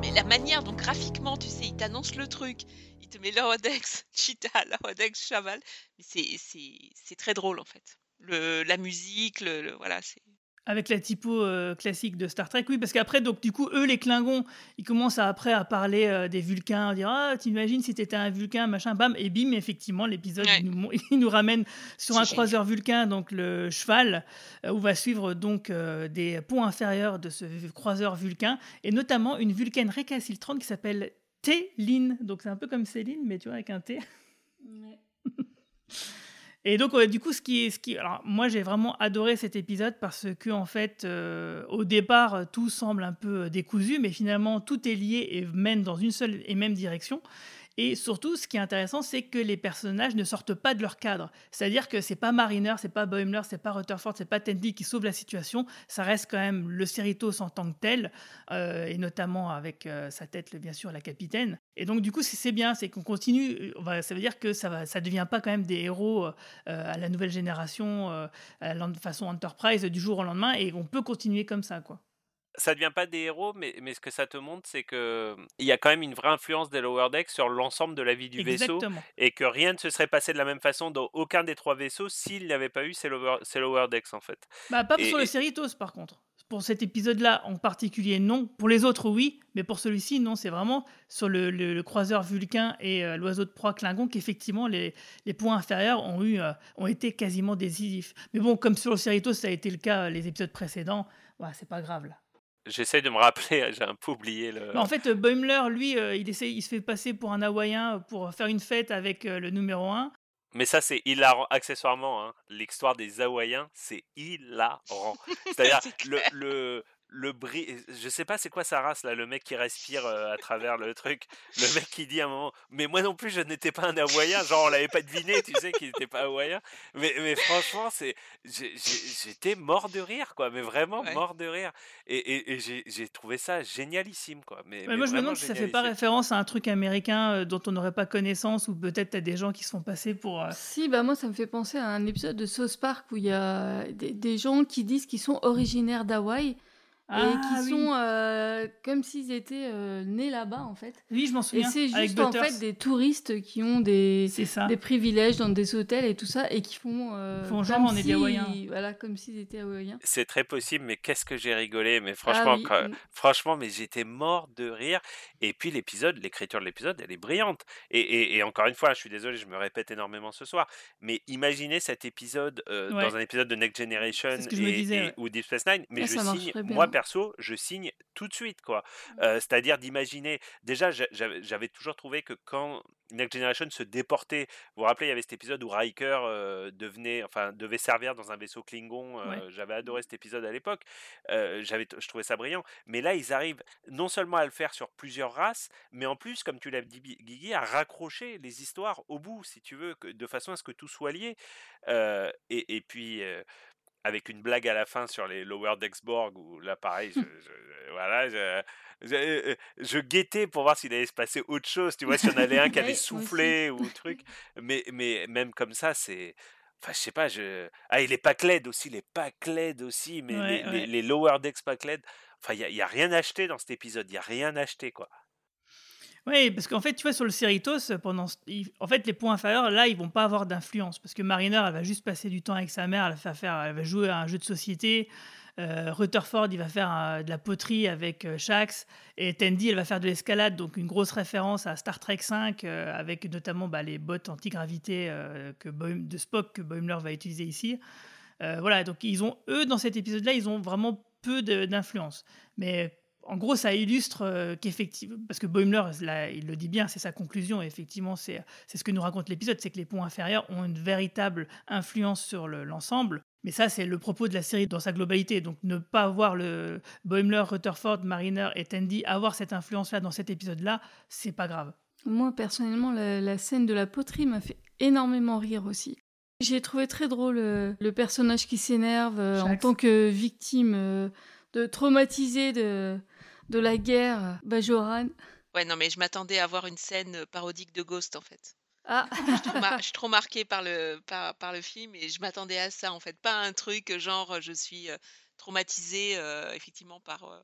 Mais la manière dont graphiquement, tu sais, il t'annonce le truc, il te met l'Orodex, Cheetah, l'Orodex Chaval, mais c'est- très drôle en fait. Le, la musique, le, le- voilà, c'est. Avec la typo euh, classique de Star Trek, oui, parce qu'après, donc du coup, eux, les Klingons, ils commencent à, après à parler euh, des Vulcains, à dire ah, t'imagines si t'étais un Vulcain, machin, bam, et bim, effectivement, l'épisode Ouais. il, nous, mon- il nous ramène sur un génial. croiseur Vulcain, donc le cheval, euh, où va suivre donc euh, des ponts inférieurs de ce croiseur Vulcain, et notamment une Vulcaine récalcitrante qui s'appelle Téline, donc c'est un peu comme Céline, mais tu vois avec un T. Et donc, du coup, ce qui ce qui, alors moi, j'ai vraiment adoré cet épisode parce que, en fait, euh, au départ, tout semble un peu décousu, mais finalement, tout est lié et mène dans une seule et même direction. Et surtout, ce qui est intéressant, c'est que les personnages ne sortent pas de leur cadre. C'est-à-dire que c'est pas Mariner, c'est pas Boimler, c'est pas Rutherford, c'est pas Tandy qui sauve la situation. Ça reste quand même le Cerritos en tant que tel, euh, et notamment avec euh, sa tête, bien sûr, la capitaine. Et donc, du coup, c'est bien, c'est qu'on continue. euh, ça veut dire que ça ça devient pas quand même des héros à la nouvelle génération, à façon Enterprise, du jour au lendemain, et on peut continuer comme ça, quoi. Ça devient pas des héros, mais, mais ce que ça te montre, c'est que il y a quand même une vraie influence des Lower Decks sur l'ensemble de la vie du vaisseau Exactement. et que rien ne se serait passé de la même façon dans aucun des trois vaisseaux s'il n'y avait pas eu ces lower, ces lower Decks en fait. Bah, pas Et- sur le Cerritos, par contre. Pour cet épisode-là en particulier, non. Pour les autres, oui. Mais pour celui-ci, non. C'est vraiment sur le, le- le croiseur Vulcain et euh, l'oiseau de proie Klingon qu'effectivement, les, les points inférieurs ont, eu, euh, ont été quasiment décisifs. Mais bon, comme sur le Cerritos, ça a été le cas euh, les épisodes précédents, Ouais, c'est pas grave là. J'essaie de me rappeler, j'ai un peu oublié le. Bah, en fait, euh, Boimler, lui, euh, il, essaie, il se fait passer pour un Hawaïen pour faire une fête avec euh, le numéro 1. Mais ça, c'est hilarant, accessoirement. Hein. L'histoire des Hawaïens, c'est hilarant. C'est-à-dire, C'est le, le, le bris. Je sais pas c'est quoi sa race, là, le mec qui respire euh, à travers le truc. Le mec qui dit à un moment Mais moi non plus, je n'étais pas un Hawaïen. Genre, on l'avait pas deviné, tu sais, qu'il n'était pas Hawaïen. Mais, mais franchement, c'est j'étais mort de rire, quoi. Mais vraiment Ouais. mort de rire. Et, et, et j'ai j'ai trouvé ça génialissime, quoi. Mais, mais moi, je me demande si ça fait pas référence à un truc américain euh, dont on n'aurait pas connaissance, ou peut-être à des gens qui se font passer pour. euh, Si, bah moi ça me fait penser à un épisode de South Park où il y a des, des gens qui disent qu'ils sont originaires d'Hawaï et Ah, qui oui. sont euh, comme s'ils étaient euh, nés là-bas en fait. Oui, je m'en Et souviens. c'est avec juste en Butters. fait des touristes qui ont des, C'est ça. des privilèges dans des hôtels et tout ça et qui font, euh, Font genre, comme on est des si- Hawaïens. Voilà, comme s'ils étaient hawaïens. C'est très possible, mais qu'est-ce que j'ai rigolé. Mais franchement, Ah oui, quand- mm. franchement, mais j'étais mort de rire. Et puis l'épisode, l'écriture de l'épisode, elle est brillante. Et, et- et encore une fois, je suis désolé, je me répète énormément ce soir, mais imaginez cet épisode euh, Ouais. dans un épisode de Next Generation C'est et- disais, et- ouais. ou Deep Space Nine, mais Ah, je signe, marcherait bien. Perso, je signe tout de suite, quoi. Euh, C'est-à-dire d'imaginer, déjà, j'a- j'avais toujours trouvé que quand Next Generation se déportait, vous vous rappelez, il y avait cet épisode où Riker euh, devenait, enfin, devait servir dans un vaisseau Klingon. euh, Ouais. J'avais adoré cet épisode à l'époque. J'avais, je trouvais ça brillant. Mais là, ils arrivent non seulement à le faire sur plusieurs races, mais en plus, comme tu l'as dit, Guigui, à raccrocher les histoires au bout, si tu veux, que- de façon à ce que tout soit lié. Et, et puis. Avec une blague à la fin sur les Lower Dexborg, où là, pareil, je, je- voilà, je, je, euh, je guettais pour voir s'il allait se passer autre chose, tu vois, si on avait un qui aussi. soufflé ou truc. Mais, mais même comme ça, c'est. Enfin, je sais pas, je. Ah, et les Pacled aussi, les Pacled aussi, mais Ouais, les, ouais. les, les Lower Decks Pacled. Enfin, il n'y a, y a rien acheté dans cet épisode, il n'y a rien acheté, quoi. Oui, parce qu'en fait, tu vois, sur le Cerritos, pendant, en fait, les points inférieurs, là, ils vont pas avoir d'influence. Parce que Mariner, elle va juste passer du temps avec sa mère, elle va, faire, elle va jouer à un jeu de société. Euh, Rutherford, il va faire euh, de la poterie avec euh, Shax. Et Tandy, elle va faire de l'escalade, donc une grosse référence à Star Trek V, euh, avec notamment bah, les bottes antigravité que de Spock que Boimler va utiliser ici. Voilà, donc ils ont, eux, dans cet épisode-là, ils ont vraiment peu d'influence. Mais en gros, ça illustre euh, qu'effectivement, parce que Boimler, là, il le dit bien, c'est sa conclusion, et effectivement, c'est c'est ce que nous raconte l'épisode, c'est que les ponts inférieurs ont une véritable influence sur le- l'ensemble. Mais ça, c'est le propos de la série dans sa globalité. Donc, ne pas voir le Boimler, Rutherford, Mariner et Tandy avoir cette influence-là dans cet épisode-là, c'est pas grave. Moi, personnellement, la, la scène de la poterie m'a fait énormément rire aussi. J'ai trouvé très drôle euh, le personnage qui s'énerve euh, en tant que victime de traumatisé de, de la guerre, Bajoran. Ouais, non, mais je m'attendais à voir une scène euh, parodique de Ghost, en fait. Ah, Je suis trop, mar- marquée par le, par, par le film et je m'attendais à ça, en fait. Pas un truc euh, genre je suis euh, traumatisée, euh, effectivement, par, euh,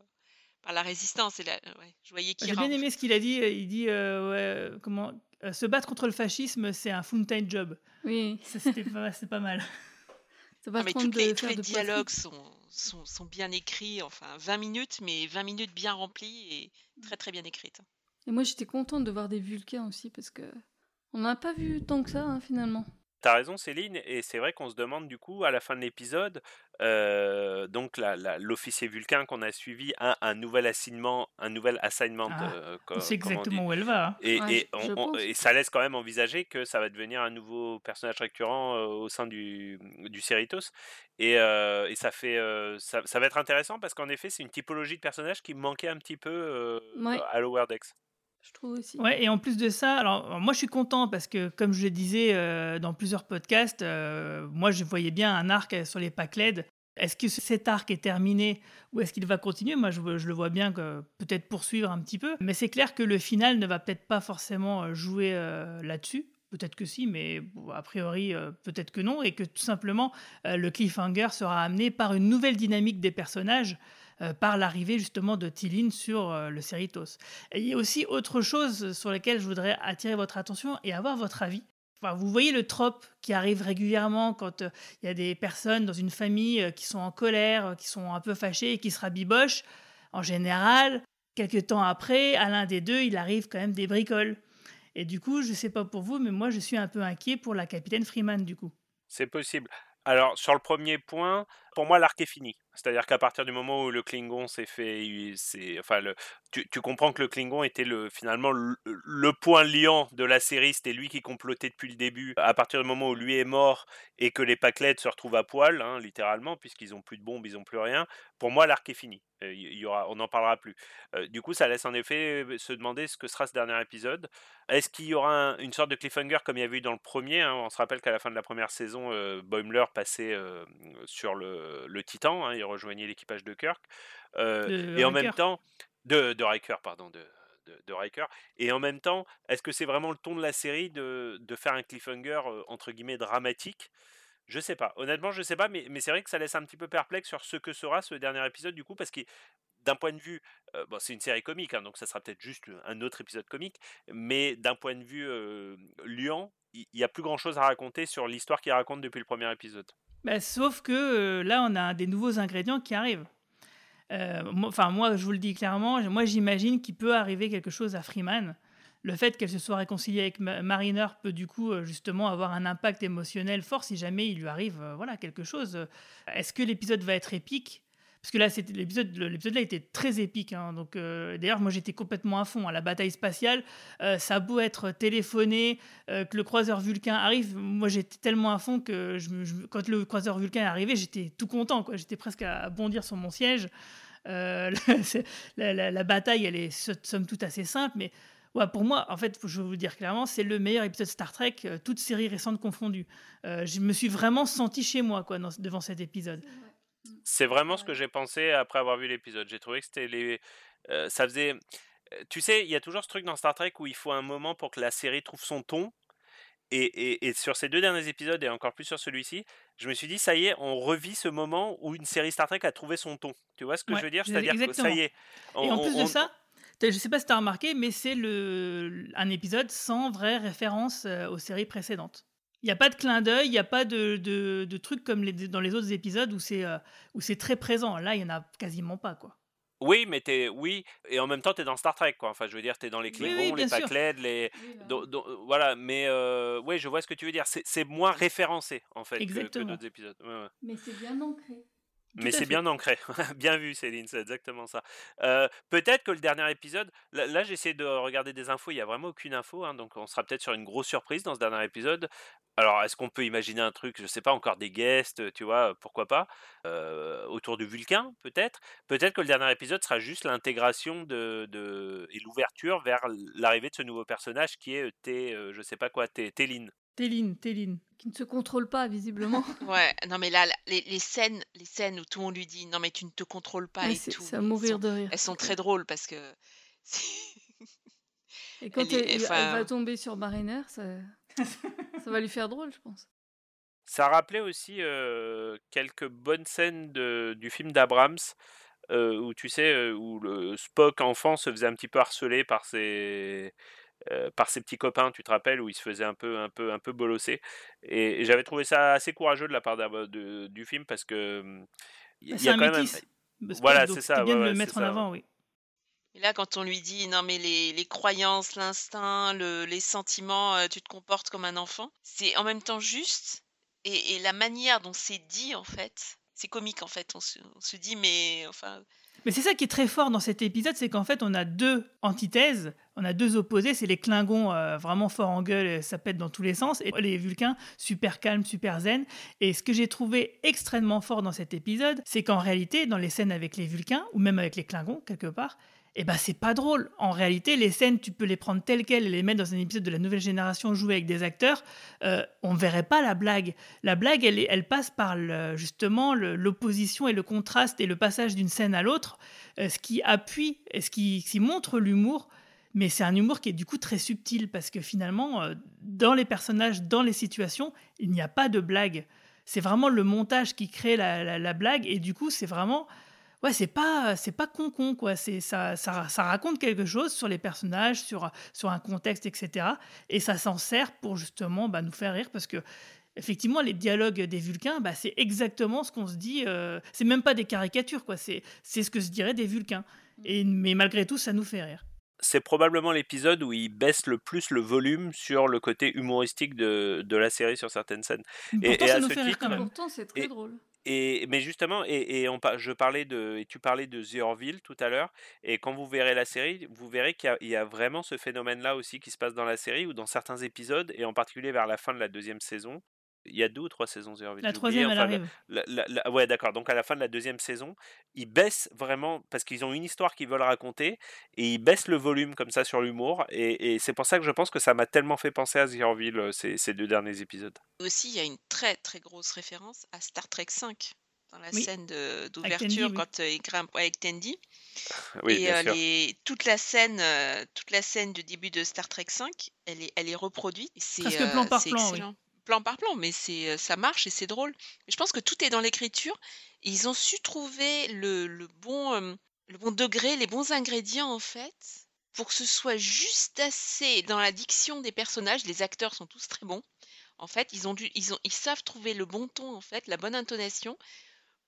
par la résistance. Et la, ouais, je voyais J'ai bien en aimé fait. ce qu'il a dit. Il dit euh, ouais, comment euh, se battre contre le fascisme, c'est un full-time job. oui, Ça, c'était pas, c'est pas mal. Non, mais de les, tous les de dialogues sont, sont, sont bien écrits. Enfin, 20 minutes, mais 20 minutes bien remplies et très, très bien écrites. Et moi, j'étais contente de voir des Vulcains aussi parce que on n'a pas vu tant que ça hein, finalement. T'as raison, Céline, et c'est vrai qu'on se demande du coup à la fin de l'épisode, euh, donc l'officier Vulcain qu'on a suivi a un nouvel assignement, un nouvel assignment, Ah, euh, co- on dit. exactement où elle va. hein. Et, Ouais, et je- je on- on- pense. et ça laisse quand même envisager que ça va devenir un nouveau personnage récurrent euh, au sein du, du Cerritos. Et, euh, et ça, fait, euh, ça, ça va être intéressant parce qu'en effet, c'est une typologie de personnage qui manquait un petit peu euh, Ouais. à Lower Decks. Ouais, et en plus de ça, alors moi je suis content parce que comme je le disais euh, dans plusieurs podcasts, euh, moi je voyais bien un arc euh, sur les packs LED. Est-ce que cet arc est terminé ou est-ce qu'il va continuer? Moi je, je le vois bien que peut-être poursuivre un petit peu, mais c'est clair que le final ne va peut-être pas forcément jouer là-dessus. Peut-être que si, mais a priori peut-être que non, et que tout simplement le cliffhanger sera amené par une nouvelle dynamique des personnages, par l'arrivée justement de Tilline sur euh, le Cerritos. Il y a aussi autre chose sur laquelle je voudrais attirer votre attention et avoir votre avis. Enfin, vous voyez le trope qui arrive régulièrement quand euh, il y a des personnes dans une famille euh, qui sont en colère, euh, qui sont un peu fâchées et qui se rabibochent. En général, quelques temps après, à l'un des deux, il arrive quand même des bricoles. Et du coup, je sais pas pour vous, mais moi, je suis un peu inquiet pour la capitaine Freeman, du coup. C'est possible. Alors, sur le premier point, pour moi, l'arc est fini. C'est-à-dire qu'à partir du moment où le Klingon s'est fait, c'est, enfin, le, tu, comprends que le Klingon était le, finalement le, point liant de la série, c'était lui qui complotait depuis le début. À partir du moment où lui est mort et que les Paclettes se retrouvent à poil, hein, littéralement, puisqu'ils ont plus de bombes, ils ont plus rien. Pour moi, l'arc est fini. Il y aura, on n'en parlera plus. du coup, ça laisse en effet se demander ce que sera ce dernier épisode. Est-ce qu'il y aura une sorte de cliffhanger comme il y avait eu dans le premier hein? On se rappelle qu'à la fin de la première saison, Boimler passait sur le, le Titan, hein, il rejoignait l'équipage de Kirk. et en même temps, de, de Riker, pardon, de, de, Riker. Et en même temps, est-ce que c'est vraiment le ton de la série de, de faire un cliffhanger entre guillemets dramatique? Je sais pas. Honnêtement, je sais pas, mais, mais c'est vrai que ça laisse un petit peu perplexe sur ce que sera ce dernier épisode du coup, parce que d'un point de vue, bon, c'est une série comique, hein, donc ça sera peut-être juste un autre épisode comique, mais d'un point de vue euh, il n'y a plus grand-chose à raconter sur l'histoire qu'il raconte depuis le premier épisode. Bah, sauf que là, on a des nouveaux ingrédients qui arrivent. Enfin, moi, je vous le dis clairement, moi, j'imagine qu'il peut arriver quelque chose à Freeman le fait qu'elle se soit réconciliée avec Mariner peut du coup euh, justement avoir un impact émotionnel fort si jamais il lui arrive euh, voilà quelque chose. Est-ce que l'épisode va être épique? Parce que là, l'épisode, l'épisode là était très épique. Hein. donc, euh, d'ailleurs, moi, j'étais complètement à fond. à. La bataille spatiale, ça a beau être téléphoné, que le croiseur Vulcain arrive. Moi, j'étais tellement à fond que quand le croiseur Vulcain est arrivé, j'étais tout content. Quoi. J'étais presque à bondir sur mon siège. la, la, bataille, elle est somme toute assez simple, mais pour moi, en fait, je vais vous dire clairement, c'est le meilleur épisode Star Trek, euh, toute série récente confondue. Euh, je me suis vraiment senti chez moi quoi, devant cet épisode. C'est vraiment ce que j'ai pensé après avoir vu l'épisode. J'ai trouvé que c'était les. Euh, ça faisait. Tu sais, il y a toujours ce truc dans Star Trek où il faut un moment pour que la série trouve son ton. Et, et, sur ces deux derniers épisodes, et encore plus sur celui-ci, je me suis dit, ça y est, on revit ce moment où une série Star Trek a trouvé son ton. Tu vois ce que je veux dire? C'est-à-dire que ça y est. et en plus de ça, je sais pas si tu as remarqué, mais c'est le, un épisode sans vraie référence euh, aux séries précédentes. Il n'y a pas de clin d'œil, il n'y a pas de, de, de trucs comme les, dans les autres épisodes où c'est euh, où c'est très présent. Là, il n'y en a quasiment pas, quoi. Oui, mais t'es oui, et en même temps, tu es dans Star Trek, quoi. Enfin, je veux dire, tu es dans les Klingons, les Pacled, les. Voilà, mais euh, oui, je vois ce que tu veux dire. C'est moins référencé, en fait, que, d'autres épisodes. Mais c'est bien ancré. Mais c'est bien ancré. bien vu, Céline, c'est exactement ça. Euh, peut-être que le dernier épisode, là, j'ai essayé de regarder des infos, il n'y a vraiment aucune info, hein, donc on sera peut-être sur une grosse surprise dans ce dernier épisode. Alors, est-ce qu'on peut imaginer un truc, je sais pas, encore des guests, tu vois, pourquoi pas, euh, autour du Vulcain, peut-être? Peut-être que le dernier épisode sera juste l'intégration de, de, et l'ouverture vers l'arrivée de ce nouveau personnage qui est T, euh, je sais pas quoi, Téline. Téline, Téline. Qui ne se contrôle pas, visiblement. Ouais, non mais là, les, scènes, les scènes où tout le monde lui dit non mais tu ne te contrôles pas et tout. C'est à mourir de rire. Elles sont très drôles parce que. et quand elle, va tomber sur Mariner, ça, ça va lui faire drôle, je pense. Ça rappelait aussi euh, quelques bonnes scènes de, du film d'Abrams. Euh, où tu sais, euh, où le Spock enfant se faisait un petit peu harceler par ses, euh, par ses petits copains, tu te rappelles, où il se faisait un peu, un peu, un peu bolosser. Et, j'avais trouvé ça assez courageux de la part de, du film parce que hum, il y, a quand même. Voilà, c'est ça. bien de le mettre en avant, oui. Et là, quand on lui dit non, mais les, les croyances, l'instinct, le, les sentiments, euh, tu te comportes comme un enfant, c'est en même temps juste. Et, et la manière dont c'est dit, en fait, c'est comique, en fait. On se, on se dit, mais enfin, mais c'est ça qui est très fort dans cet épisode, c'est qu'en fait, on a deux antithèses, on a deux opposés. C'est les Klingons euh, vraiment fort en gueule, ça pète dans tous les sens, et les Vulcains super calmes, super zen. Et ce que j'ai trouvé extrêmement fort dans cet épisode, c'est qu'en réalité, dans les scènes avec les Vulcains, ou même avec les Klingons, quelque part, eh ben c'est pas drôle. En réalité, les scènes, tu peux les prendre telles quelles et les mettre dans un épisode de la nouvelle génération joué avec des acteurs, euh, on verrait pas la blague. La blague, elle, elle passe par justement l'opposition et le contraste et le passage d'une scène à l'autre, euh, ce qui appuie et ce qui, montre l'humour. Mais c'est un humour qui est du coup très subtil parce que finalement, euh, dans les personnages, dans les situations, il n'y a pas de blague. C'est vraiment le montage qui crée la, la blague et du coup, c'est vraiment ouais, c'est pas c'est pas con con quoi. C'est ça, ça, ça, raconte quelque chose sur les personnages, sur sur un contexte, etc. Et ça s'en sert pour justement bah, nous faire rire parce que effectivement les dialogues des Vulcains, bah, c'est exactement ce qu'on se dit. Euh, c'est même pas des caricatures quoi. C'est c'est ce que se dirait des Vulcains. Et mais malgré tout, ça nous fait rire. C'est probablement l'épisode où il baisse le plus le volume sur le côté humoristique de, de la série sur certaines scènes. et, et, à ce titre, Pourtant, c'est très drôle. Mais justement, et, je parlais de, tu parlais de The Orville tout à l'heure, et quand vous verrez la série, vous verrez qu'il y, a vraiment ce phénomène-là aussi qui se passe dans la série, ou dans certains épisodes, et en particulier vers la fin de la deuxième saison, il y a deux ou trois saisons The La troisième, elle arrive. ouais, d'accord. Donc à la fin de la deuxième saison, ils baissent vraiment parce qu'ils ont une histoire qu'ils veulent raconter et ils baissent le volume comme ça sur l'humour. Et, c'est pour ça que je pense que ça m'a tellement fait penser à The Orville ces, ces, deux derniers épisodes. Aussi, il y a une très très grosse référence à Star Trek 5 dans la scène d'ouverture quand il grimpe avec Tandy. Oui, et les, toute la scène, toute la scène du début de Star Trek 5, elle est, elle est reproduite. C'est plan par plan, excellent plan par plan, mais c'est euh, ça marche et c'est drôle. Je pense que tout est dans l'écriture. Ils ont su trouver le, bon, euh, le bon degré, les bons ingrédients en fait, pour que ce soit juste assez dans la diction des personnages. Les acteurs sont tous très bons. En fait, ils ont dû, ils ont, ils savent trouver le bon ton en fait, la bonne intonation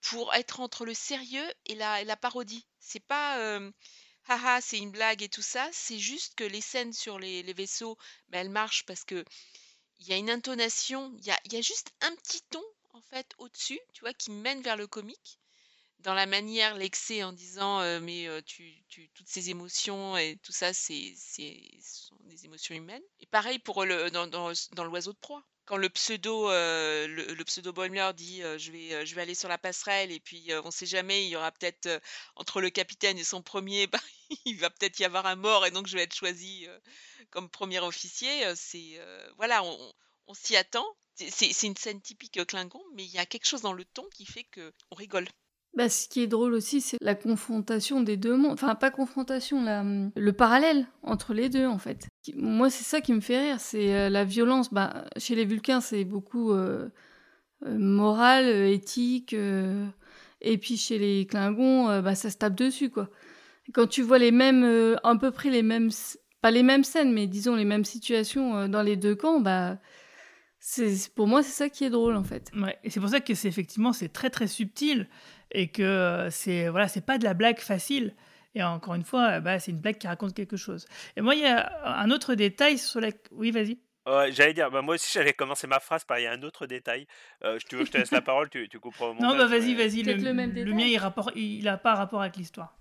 pour être entre le sérieux et la, la parodie. C'est pas euh, haha, c'est une blague et tout ça. C'est juste que les scènes sur les, vaisseaux, ben, elles marchent parce que il y a une intonation, il y a, y a juste un petit ton en fait au-dessus, tu vois, qui mène vers le comique dans la manière l'excès en disant euh, mais euh, tu, tu, toutes ces émotions et tout ça c'est sont des émotions humaines et pareil pour le dans, dans, dans l'oiseau de proie quand le pseudo euh, Boimler dit je vais je vais aller sur la passerelle et puis on sait jamais il y aura peut-être entre le capitaine et son premier bah, il va peut-être y avoir un mort et donc je vais être choisi comme premier officier, c'est voilà, on, s'y attend. C'est une scène typique Klingon, mais il y a quelque chose dans le ton qui fait que on rigole. Bah, ce qui est drôle aussi, c'est la confrontation des deux mondes. Enfin, pas confrontation, la, le parallèle entre les deux, en fait. Moi, c'est ça qui me fait rire, c'est la violence. Bah, chez les Vulcains, c'est beaucoup euh, moral, éthique. et puis chez les Klingons, bah, ça se tape dessus, quoi. Quand tu vois les mêmes, à peu près les mêmes pas les mêmes scènes, mais disons les mêmes situations euh, dans les deux camps, bah, c'est pour moi c'est ça qui est drôle en fait. Ouais, et c'est pour ça que c'est effectivement c'est très très subtil et que euh, c'est voilà c'est pas de la blague facile. Et encore une fois, bah, c'est une blague qui raconte quelque chose. Et moi, il y a un autre détail sur la. Oui, vas-y. j'allais dire, bah, moi aussi j'allais commencer ma phrase par il y a un autre détail. Euh, tu veux que je te laisse la parole, tu, tu montage. Non, bah vas-y, vas-y. Le, le, le, mien, il, rapport, il a pas rapport avec l'histoire.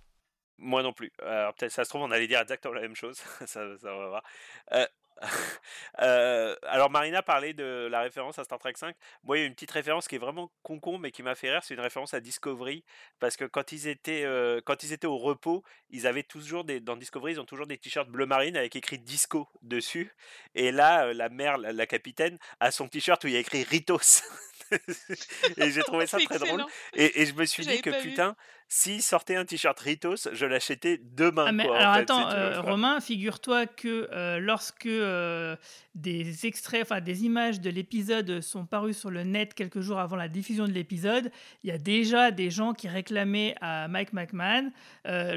Moi non plus. Alors peut-être ça se trouve on allait dire exactement la même chose. ça, ça va voir. Euh, euh, alors Marina parlait de la référence à Star Trek 5. Moi, il y a une petite référence qui est vraiment concon, mais qui m'a fait rire. C'est une référence à Discovery, parce que quand ils étaient, euh, quand ils étaient au repos, ils avaient toujours des, dans Discovery, ils ont toujours des t-shirts bleu marine avec écrit Disco dessus. Et là, la mère, la, la capitaine, a son t-shirt où il y a écrit Ritos. et j'ai trouvé ça très drôle. Et, et, je me suis dit que putain, s'il sortait un t-shirt Ritos, je l'achetais demain. Ah, mais alors attends, euh, Romain, figure-toi que euh, lorsque euh, des extraits, enfin des images de l'épisode sont parues sur le net quelques jours avant la diffusion de l'épisode, il y a déjà des gens qui réclamaient à Mike McMahon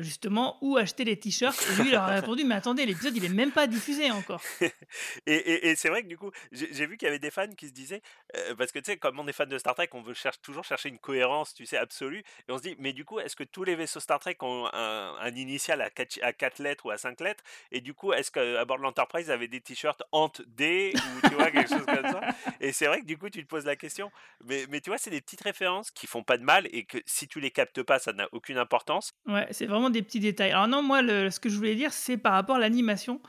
justement où acheter les t-shirts. Et lui, il leur a répondu Mais attendez, l'épisode, il est même pas diffusé encore. et, et, c'est vrai que du coup, j'ai vu qu'il y avait des fans qui se disaient, parce que tu sais, comme on est fan de Star Trek, on veut toujours chercher une cohérence, tu sais, absolue. Et on se dit Mais du coup, est-ce que tous les vaisseaux Star Trek ont un, initial à 4, lettres ou à 5 lettres? Et du coup, est-ce qu'à bord de l'Enterprise, ils avaient des t-shirts Ant D ou tu vois, quelque chose comme ça? Et c'est vrai que du coup, tu te poses la question. Mais, mais tu vois, c'est des petites références qui font pas de mal et que si tu les captes pas, ça n'a aucune importance. Ouais, c'est vraiment des petits détails. Alors non, moi, ce que je voulais dire, c'est par rapport à l'animation.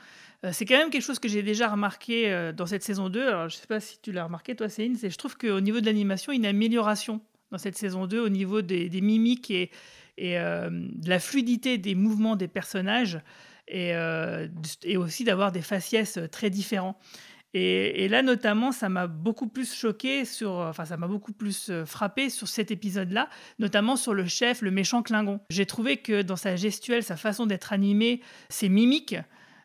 Euh, c'est quand même quelque chose que j'ai déjà remarqué euh, dans cette saison 2. Alors, je sais pas si tu l'as remarqué, toi, Céline. Je trouve qu'au niveau de l'animation, il y a une amélioration dans cette saison 2 au niveau des, mimiques et, euh, de la fluidité des mouvements des personnages et, euh, aussi d'avoir des faciès très différents. Et, là, notamment, ça m'a beaucoup plus choqué, sur, enfin, ça m'a beaucoup plus euh, frappé sur cet épisode-là, notamment sur le chef, le méchant Klingon. J'ai trouvé que dans sa gestuelle, sa façon d'être animé, ses mimiques,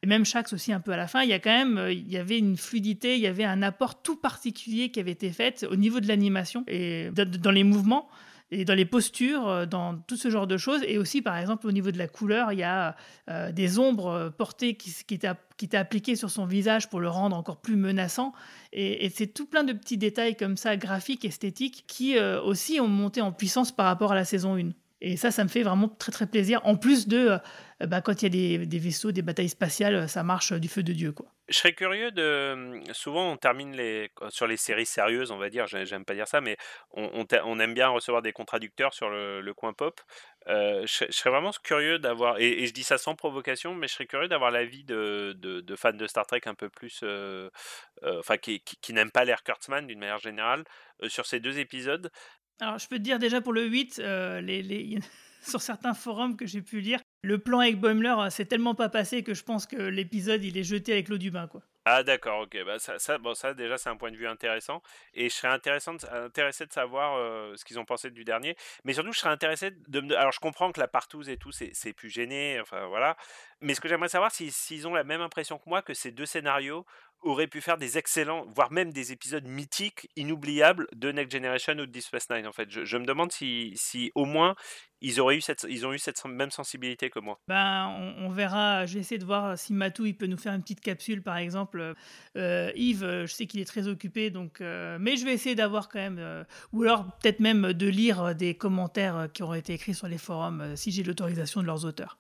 même Shax aussi un peu à la fin, il y a quand même, il y avait une fluidité, il y avait un apport tout particulier qui avait été fait au niveau de l'animation et dans les mouvements et dans les postures, euh, dans tout ce genre de choses. Et aussi, par exemple, au niveau de la couleur, il y a euh, des ombres euh, portées qui, étaient, appliquées sur son visage pour le rendre encore plus menaçant. Et, c'est tout plein de petits détails comme ça, graphiques, esthétiques, qui aussi ont monté en puissance par rapport à la saison 1. Et ça, ça me fait vraiment très très plaisir. En plus de, euh, bah, quand il y a des, vaisseaux, des batailles spatiales, ça marche du feu de Dieu, quoi. Je serais curieux de. Souvent, on termine les sur les séries sérieuses, on va dire. j'ai- J'aime pas dire ça, mais on, on aime bien recevoir des contradicteurs sur le, coin pop. Euh, je, serais vraiment curieux d'avoir, et, je dis ça sans provocation, mais je serais curieux d'avoir l'avis de, de, fans de Star Trek un peu plus, euh, euh, enfin qui, qui, qui n'aiment pas l'air Kurtzman d'une manière générale, euh, sur ces deux épisodes. Alors, je peux te dire déjà pour le 8, euh, sur certains forums que j'ai pu lire, le plan avec Boimler, euh, c'est tellement pas passé que je pense que l'épisode, il est jeté avec l'eau du bain, quoi. Ah d'accord, ok. Bah, ça, bon, ça déjà c'est un point de vue intéressant. Et je serais intéressant de- intéressé de savoir euh, ce qu'ils ont pensé du dernier. Mais surtout, je serais intéressé de me... Alors je comprends que la partouze et tout, c'est plus gêné, enfin voilà. Mais ce que j'aimerais savoir, s'ils ont la même impression que moi que ces deux scénarios auraient pu faire des excellents, voire même des épisodes mythiques, inoubliables de Next Generation ou de Deep Space Nine en fait. Je, me demande si, si au moins ils auraient eu cette, ils ont eu cette même sensibilité que moi. Ben, on, verra. Je vais essayer de voir si Matou il peut nous faire une petite capsule, par exemple. Euh, Yves, euh, je sais qu'il est très occupé, donc, euh, mais je vais essayer d'avoir quand même, ou alors peut-être même de lire des commentaires qui auraient été écrits sur les forums, si j'ai l'autorisation de leurs auteurs.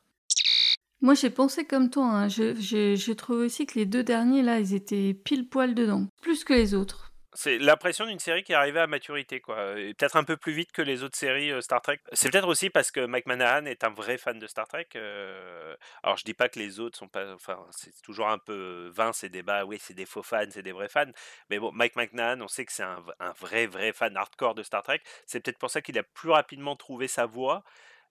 Moi, j'ai pensé comme toi. hein. Je trouve aussi que les deux derniers, là, ils étaient pile poil dedans. Plus que les autres. C'est l'impression d'une série qui est arrivée à maturité, quoi. Peut-être un peu plus vite que les autres séries euh, Star Trek. C'est peut-être aussi parce que Mike Manahan est un vrai fan de Star Trek. euh, Alors je dis pas que les autres sont pas. Enfin, c'est toujours un peu vain ces débats. Oui, c'est des faux fans, c'est des vrais fans. Mais bon, Mike Manahan, on sait que c'est un, un vrai, vrai fan hardcore de Star Trek. C'est peut-être pour ça qu'il a plus rapidement trouvé sa voie.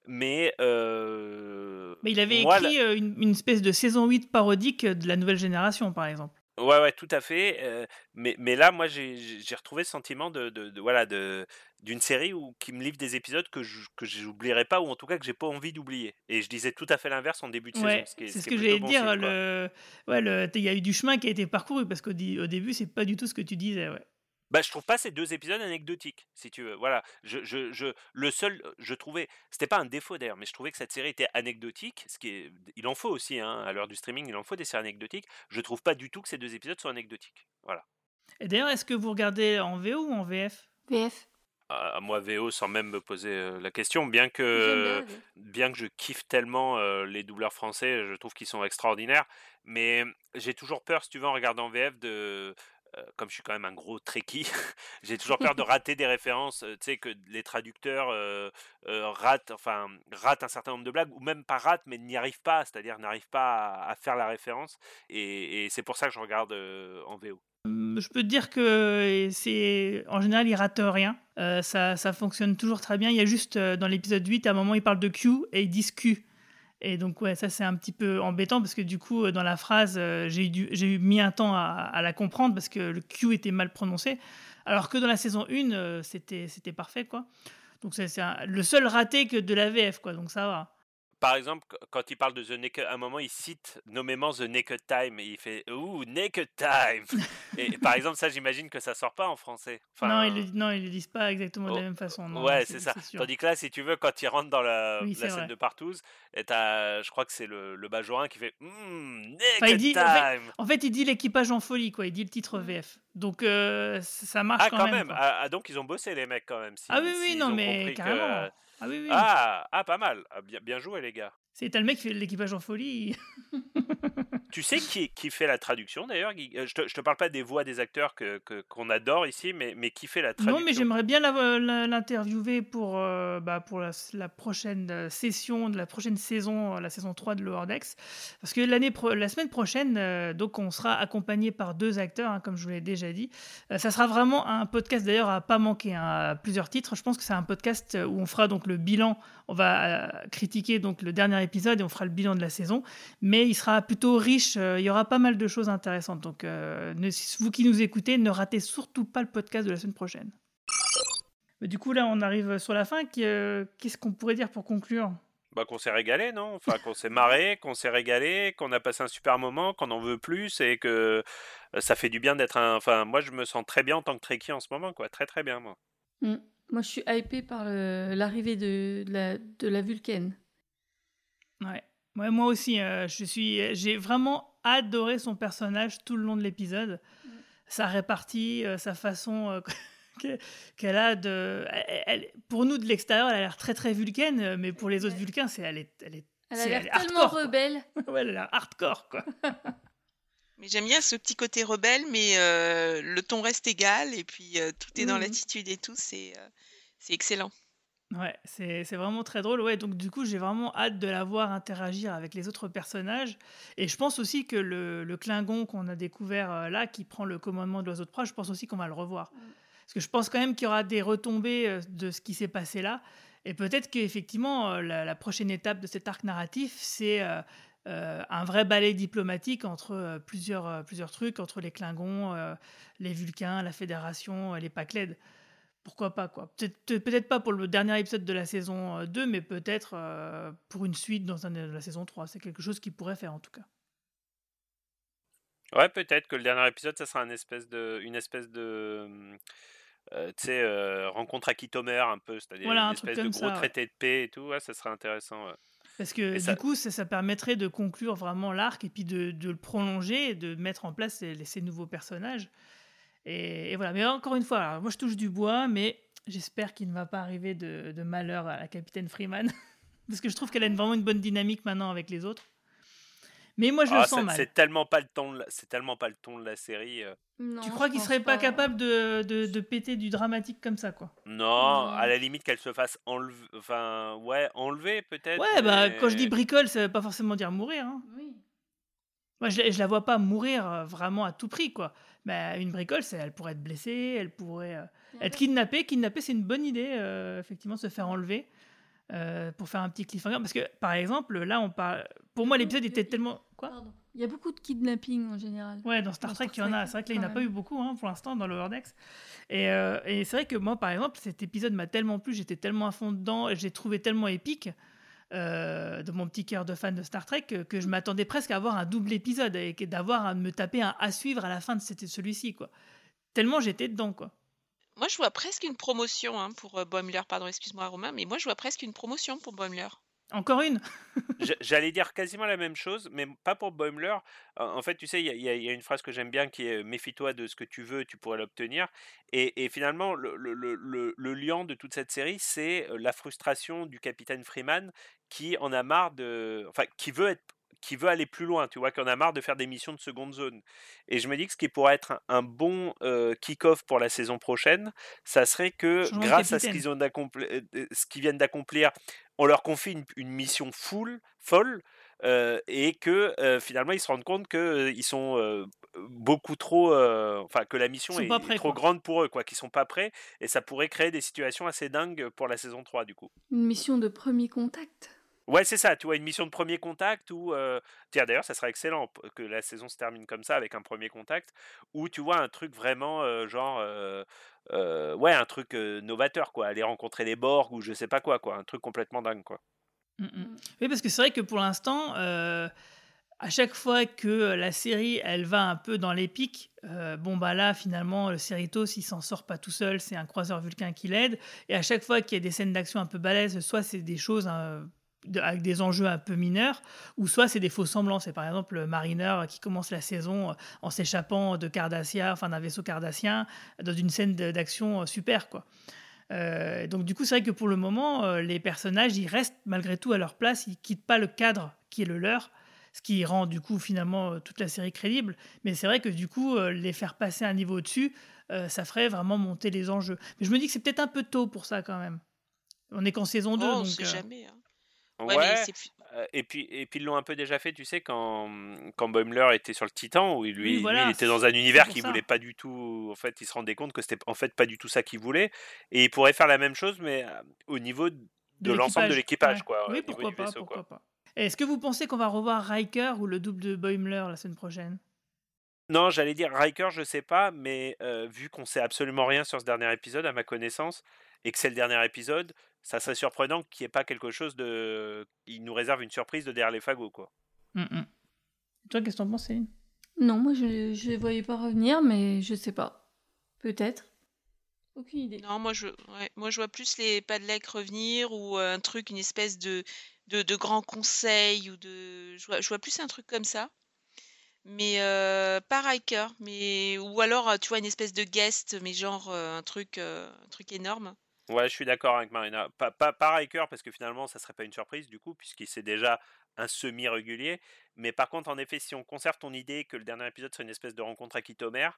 Mais, euh, Mais il avait moi, écrit euh, une, une espèce de saison 8 parodique de la nouvelle génération, par exemple. Ouais, ouais, tout à fait. euh, mais, mais là, moi, j'ai retrouvé ce sentiment de, de, de- voilà, de, d'une série où, qui me livre des épisodes que je, que j'oublierai pas, ou en tout cas que j'ai pas envie d'oublier. Et je disais tout à fait l'inverse en début de Ouais, saison. C'est ce que j'allais bon dire. le... Ouais, le... il y a eu du chemin qui a été parcouru parce qu'au début, c'est pas du tout ce que tu disais. Ouais. Bah, je trouve pas ces deux épisodes anecdotiques, si tu veux. Voilà, je, je, je, le seul, je trouvais, c'était pas un défaut d'ailleurs, mais je trouvais que cette série était anecdotique, ce qui est, il en faut aussi, hein, à l'heure du streaming, il en faut des séries anecdotiques. Je trouve pas du tout que ces deux épisodes soient anecdotiques. Voilà. Et d'ailleurs, est-ce que vous regardez en VO ou en VF VF. à moi VO sans même me poser euh, la question, bien que bien, que je kiffe tellement euh, les doubleurs français, je trouve qu'ils sont extraordinaires, mais j'ai toujours peur, si tu veux, en regardant VF, de comme je suis quand même un gros trekkie, j'ai toujours peur de rater des références, euh, tu sais, que les traducteurs euh, euh, ratent, enfin, ratent un certain nombre de blagues, ou même pas ratent, mais n'y arrivent pas, c'est-à-dire n'arrivent pas à, à faire la référence, et, et c'est pour ça que je regarde euh, en VO. Hum, Je peux te dire que c'est en général, il rate rien. Euh, ça, ça fonctionne toujours très bien. Il y a juste euh, dans l'épisode 8, à un moment, ils parlent de Q et ils disent Q. Et donc, ouais, ça, c'est un petit peu embêtant parce que du coup, euh, dans la phrase, euh, j'ai eu, mis un temps à, la comprendre parce que le Q était mal prononcé. Alors que dans la saison 1, euh, c'était parfait, quoi. Donc, c'est le seul raté que de la VF, quoi. Donc, ça va. Par exemple, qu- quand il parle de The Naked, à un moment, il cite nommément The Naked Time et il fait Ouh, Naked Time Et par exemple, ça, j'imagine que ça sort pas en français. Enfin, non, ils le, non, ils le disent pas exactement de oh, la même façon. non, ouais, c'est ça. Tandis que là, si tu veux, quand il rentre dans la, Oui, la c'est scène vrai. de Partouze, et je crois que c'est le, le Bajorin qui fait Mmm, Naked Enfin, il dit, en, fait, Time en fait, il dit l'équipage en folie, quoi. Il dit le titre VF. Donc, euh, ça marche Ah, quand, quand même. Ah, ah, donc, ils ont bossé, les mecs, quand même. si- Ah oui, oui, non, mais compris que- carrément. Ah oui, oui. Ah, ah, pas mal. Ah, bien, bien joué, les gars. C'est t'as le mec qui fait l'équipage en folie. Tu sais qui, qui fait la traduction d'ailleurs Euh, Je te, je te parle pas des voix des acteurs que que- qu'on adore ici, mais, mais qui fait la traduction Non, mais j'aimerais bien l'interviewer pour, euh, bah, pour la, la prochaine euh, session de la prochaine saison, la saison 3 de Lower Decks. Parce que l'année la semaine prochaine, euh, donc on sera accompagné par deux acteurs, hein, comme je vous l'ai déjà dit. Euh, ça sera vraiment un podcast d'ailleurs à pas manquer, hein, à plusieurs titres. Je pense que c'est un podcast où on fera donc le bilan, on va euh, critiquer donc le dernier épisode et on fera le bilan de la saison. Mais il sera plutôt riche, euh, il y aura pas mal de choses intéressantes. Donc euh, ne- vous qui nous écoutez, ne ratez surtout pas le podcast de la semaine prochaine. Mais du coup, là, on arrive sur la fin. Qu'est-ce qu'on pourrait dire pour conclure? Bah, qu'on s'est régalé, non? Enfin, qu'on s'est marré, qu'on s'est régalé, qu'on a passé un super moment, qu'on en veut plus et que ça fait du bien d'être un. Enfin, moi, je me sens très bien en tant que Trekkie en ce moment, quoi. Très, très bien, moi. Mm. Moi, je suis hypée par l'arrivée de, de la, de la Vulcaine. Ouais. Ouais, moi aussi, euh, je suis, j'ai vraiment adoré son personnage tout le long de l'épisode. Sa répartie, euh, sa façon, euh, que- qu'elle a de. elle- elle- pour nous, de l'extérieur, elle a l'air très très vulcaine, mais pour les autres vulcains, c'est, elle, est, elle, est, Elle a l'air tellement hardcore, rebelle. ouais, elle a l'air hardcore, quoi. Mais j'aime bien ce petit côté rebelle, mais euh, le ton reste égal et puis euh, tout est dans Mhm. l'attitude et tout, c'est euh, c'est excellent. Ouais, c'est vraiment très drôle. Ouais, donc du coup, j'ai vraiment hâte de la voir interagir avec les autres personnages. Et je pense aussi que le, le Klingon qu'on a découvert là, qui prend le commandement de l'oiseau de proie, je pense aussi qu'on va le revoir. Parce que je pense quand même qu'il y aura des retombées de ce qui s'est passé là. Et peut-être qu'effectivement, la, la prochaine étape de cet arc narratif, c'est euh, un vrai ballet diplomatique entre euh, plusieurs, euh, plusieurs trucs, entre les Klingons, les Vulcains, la Fédération, les Pacled pourquoi pas quoi peut-être peut- peut-être pas pour le dernier épisode de la saison euh, 2 mais peut-être pour une suite dans un, de la saison 3 c'est quelque chose qu'ils pourraient faire en tout cas Ouais, peut-être que le dernier épisode, ça sera une espèce de, une espèce de, euh, tu sais, euh, rencontre à Kitomer un peu, c'est-à-dire Voilà, une un espèce de gros ça, ouais. traité de paix et tout. Ouais, ça serait intéressant. ouais. Parce que du coup ça, ça permettrait de conclure vraiment l'arc et puis de, de le prolonger et de mettre en place ces, ces nouveaux personnages. Et, et voilà. Mais encore une fois alors, moi je touche du bois mais j'espère qu'il ne va pas arriver de, de malheur à la capitaine Freeman. Parce que je trouve qu'elle a une- vraiment une bonne dynamique maintenant avec les autres mais moi je le Ah, sens c'est- mal C'est tellement pas le ton, de la- c'est tellement pas le ton de la série. euh. tu crois qu'il serait pas capable de, de, de péter du dramatique comme ça quoi? Non, à la limite qu'elle se fasse enlever, enfin, ouais, enlever peut-être. Ouais, bah, mais- quand je dis bricole, ça veut pas forcément dire mourir. Hein. Moi, je, la- je la vois pas mourir euh, vraiment à tout prix, quoi. Mais une bricole, elle pourrait être blessée, elle pourrait euh, être kidnappée. Kidnappée, c'est une bonne idée, euh, effectivement, se faire enlever euh, pour faire un petit cliffhanger. Parce que, par exemple, là, on parle. Pour moi, l'épisode était tellement. Quoi? Il y a beaucoup de kidnapping en général. Ouais, dans Star Trek, il y en a. C'est vrai que là, il n'y en a pas eu beaucoup hein, pour l'instant dans le Dex. Et, euh, et c'est vrai que moi, par exemple, cet épisode m'a tellement plu, j'étais tellement à fond dedans, et j'ai trouvé tellement épique euh, de mon petit cœur de fan de Star Trek que, que je m'attendais presque à avoir un double épisode et d'avoir à me taper un à suivre à la fin de celui-ci, quoi. Tellement j'étais dedans, quoi. Moi, je vois presque une promotion hein, pour euh, Boimler, pardon, excuse-moi Romain, mais moi, je vois presque une promotion pour Boimler. Encore une? J- J'allais dire quasiment la même chose, mais pas pour Boimler. En fait, tu sais, il y, a- y y une phrase que j'aime bien qui est Méfie-toi de ce que tu veux, tu pourrais l'obtenir. Et, et finalement, le, le, le, le- le liant de toute cette série, c'est euh, la frustration du capitaine Freeman qui en a marre de. Enfin, qui veut être qui veut aller plus loin, tu vois, qui en a marre de faire des missions de seconde zone. Et je me dis que ce qui pourrait être un, un bon euh, kick-off pour la saison prochaine, ça serait que Changement grâce à ce qu'ils ont euh, ce qu'ils viennent d'accomplir, on leur confie une, une mission full, folle, euh, et que euh, finalement ils se rendent compte qu'ils sont beaucoup trop, enfin que la mission est, trop quoi. grande pour eux, quoi, qu'ils sont pas prêts, et ça pourrait créer des situations assez dingues pour la saison 3 du coup. Une mission de premier contact. Ouais, c'est ça, tu vois, une mission de premier contact ou. euh, Tiens, d'ailleurs, ça serait excellent que la saison se termine comme ça, avec un premier contact, ou tu vois un truc vraiment euh, genre. euh, euh, ouais, un truc euh, novateur, quoi. Aller rencontrer les Borg ou je sais pas quoi, quoi. Un truc complètement dingue, quoi. Mm, mm. Oui, parce que c'est vrai que pour l'instant, euh, à chaque fois que la série, elle va un peu dans l'épique, euh, bon bah là finalement le Cerritos il s'en sort pas tout seul, c'est un croiseur vulcain qui l'aide. Et à chaque fois qu'il y a des scènes d'action un peu balèzes, soit c'est des choses hein, avec des enjeux un peu mineurs, ou soit c'est des faux semblants. C'est par exemple Mariner qui commence la saison euh, en s'échappant de Cardassia, enfin d'un vaisseau cardassien, dans une scène d'action euh, super quoi. Euh, donc du coup, c'est vrai que pour le moment, les personnages, ils restent malgré tout à leur place, ils quittent pas le cadre qui est le leur, ce qui rend du coup finalement toute la série crédible. Mais c'est vrai que du coup, les faire passer un niveau au-dessus, euh, ça ferait vraiment monter les enjeux. Mais je me dis que c'est peut-être un peu tôt pour ça quand même. On est qu'en saison 2, Oh, on donc... sait euh, jamais. hein. Ouais, Ouais, mais c'est plus- euh, et puis et puis ils l'ont un peu déjà fait, tu sais, quand quand Boimler était sur le Titan, où lui, Oui, lui, voilà, il était dans un univers qu'il voulait pas du tout. En fait, il se rendait compte que c'était en fait pas du tout ça qu'il voulait, et il pourrait faire la même chose, mais euh, au niveau de, l'ensemble de l'équipage, ouais. quoi. Oui, pourquoi du pas, vaisseau, pourquoi quoi. pas. Est-ce que vous pensez qu'on va revoir Riker ou le double de Boimler la semaine prochaine? Non, j'allais dire Riker, je sais pas, mais euh, vu qu'on sait absolument rien sur ce dernier épisode, à ma connaissance, et que c'est le dernier épisode, ça serait surprenant qu'il n'y ait pas quelque chose de. Il nous réserve une surprise de derrière les fagots, quoi. Mm, mm. Toi, qu'est-ce que t'en penses, Céline? Non, moi je ne les voyais pas revenir, mais je sais pas. Peut-être. Aucune idée. Non, moi je, ouais, moi je vois plus les Padlek revenir ou euh, un truc, une espèce de, de, de grand conseil ou de. Je vois, je vois plus un truc comme ça. mais euh, pas Riker, mais ou alors euh, tu vois une espèce de guest, mais genre euh, un truc, euh, un truc énorme. Ouais, je suis d'accord avec Marina. Pas, pas, pas Riker, parce que finalement, ça serait pas une surprise, du coup, puisqu'il c'est déjà un semi-régulier. Mais par contre, en effet, si on conserve ton idée que le dernier épisode soit une espèce de rencontre à Kitomer,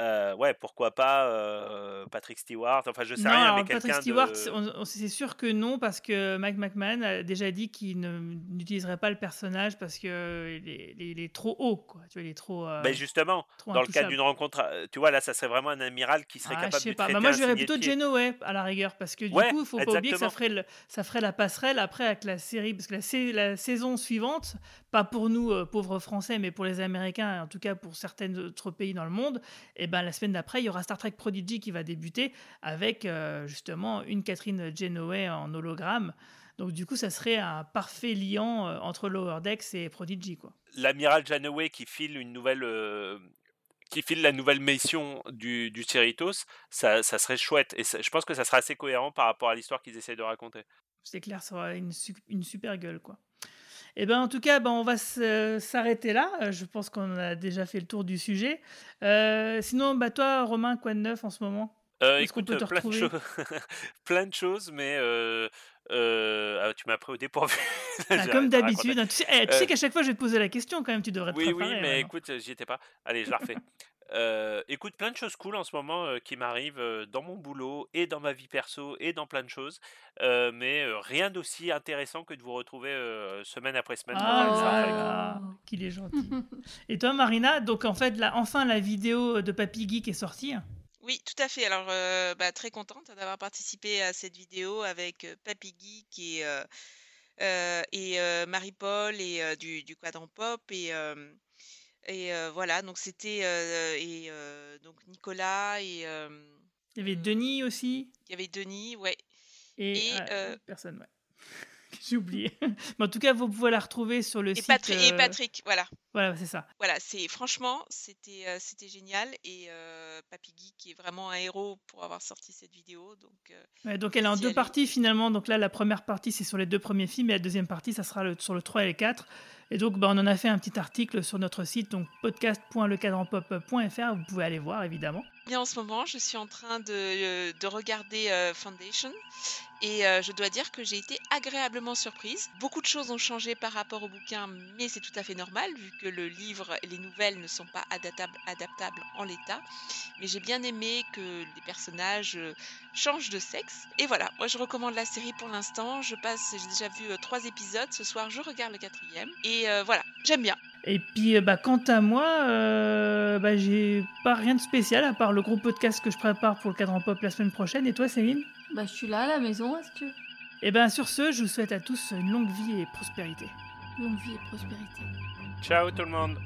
euh, ouais, pourquoi pas euh, Patrick Stewart Enfin, je sais non, rien, mais Patrick Stewart, de... c'est- sûr que non, parce que Mike McMahon a déjà dit qu'il ne- n'utiliserait pas le personnage parce qu'il est, il est- il est trop haut, quoi. Tu vois, il est trop. euh, Ben justement, trop dans le cadre d'une rencontre, euh, tu vois, là, ça serait vraiment un amiral qui serait Ah, capable je sais de pas. traiter Bah, moi, je verrais de plutôt. Janeway à la rigueur, parce que du Ouais, coup, il faut pas oublier que ça ferait, le- ça ferait la passerelle après avec la série, parce que la, sa- la saison suivante, pas pour nous euh, pauvres Français, mais pour les Américains, en tout cas pour certains autres pays dans le monde, et ben la semaine d'après, il y aura Star Trek Prodigy qui va débuter avec euh, justement une Catherine Janeway en hologramme. Donc du coup, ça serait un parfait liant euh, entre Lower Decks et Prodigy, quoi. L'amiral Janeway qui file une nouvelle... euh, qui file la nouvelle mission du, du Cerritos, ça, ça serait chouette. Et ça- je pense que ça sera assez cohérent par rapport à l'histoire qu'ils essayent de raconter. C'est clair, ça aura une, une super gueule, quoi. Et ben en tout cas, ben, on va s'arrêter là. Euh, Je pense qu'on a déjà fait le tour du sujet. Euh, sinon, bah, toi, Romain, quoi de neuf en ce moment? Euh, écoute, peut te plein de, retrouver? choses, plein de choses, mais euh, euh, ah, tu m'as pris au dépourvu. Ah, Comme d'habitude. hein. Tu sais, eh, tu sais qu'à chaque fois, je vais te poser la question quand même. Tu devrais te Oui, oui, préparer. mais maintenant. écoute, j'y étais pas. Allez, je la refais. Euh, écoute, plein de choses cool en ce moment euh, qui m'arrivent euh, dans mon boulot et dans ma vie perso et dans plein de choses, Euh, mais euh, rien d'aussi intéressant que de vous retrouver euh, semaine après semaine. Ah là, qu'il est gentil. Et toi, Marina, donc en fait, là, enfin, la vidéo de Papy Geek est sortie? Oui, tout à fait. Alors, euh, bah, très contente d'avoir participé à cette vidéo avec Papy Geek et, euh, euh, et euh, Marie-Paul et euh, du, du Quadrant Pop. Et, euh, et euh, voilà, donc c'était. euh, et euh, donc Nicolas et. Il y avait Denis aussi. il y avait Denis, ouais. Et, Et, ah, personne, ouais. J'ai oublié. Mais en tout cas, vous pouvez la retrouver sur le Et, site. Patri- et euh, Patrick, voilà. Voilà, c'est ça. Voilà, c'est franchement, c'était euh, c'était génial. Et euh, Papy Geek est vraiment un héros pour avoir sorti cette vidéo. Donc, euh, Ouais, donc elle est en deux parties finalement. Donc là, la première partie, c'est sur les deux premiers films et la deuxième partie, ça sera le- sur le 3 et le 4. Et donc, bah, on en a fait un petit article sur notre site, donc podcast.lecadranpop.fr. Vous pouvez aller voir, évidemment. En ce moment, je suis en train de, euh, de regarder euh, Foundation et euh, je dois dire que j'ai été agréablement surprise. Beaucoup de choses ont changé par rapport au bouquin, mais c'est tout à fait normal vu que le livre et les nouvelles ne sont pas adaptables, en l'état. Mais j'ai bien aimé que les personnages changent de sexe. Et voilà, moi je recommande la série pour l'instant. Je passe, j'ai déjà vu trois épisodes. Ce soir, je regarde le quatrième. Et voilà, j'aime bien. Et puis, euh, bah, quant à moi, euh, bah, j'ai pas rien de spécial à part le gros podcast que je prépare pour le cadran pop la semaine prochaine. Et toi, Céline? Bah, je suis là à la maison, est-ce que Et ben sur ce, je vous souhaite à tous une longue vie et prospérité. longue vie et prospérité. Ciao tout le monde.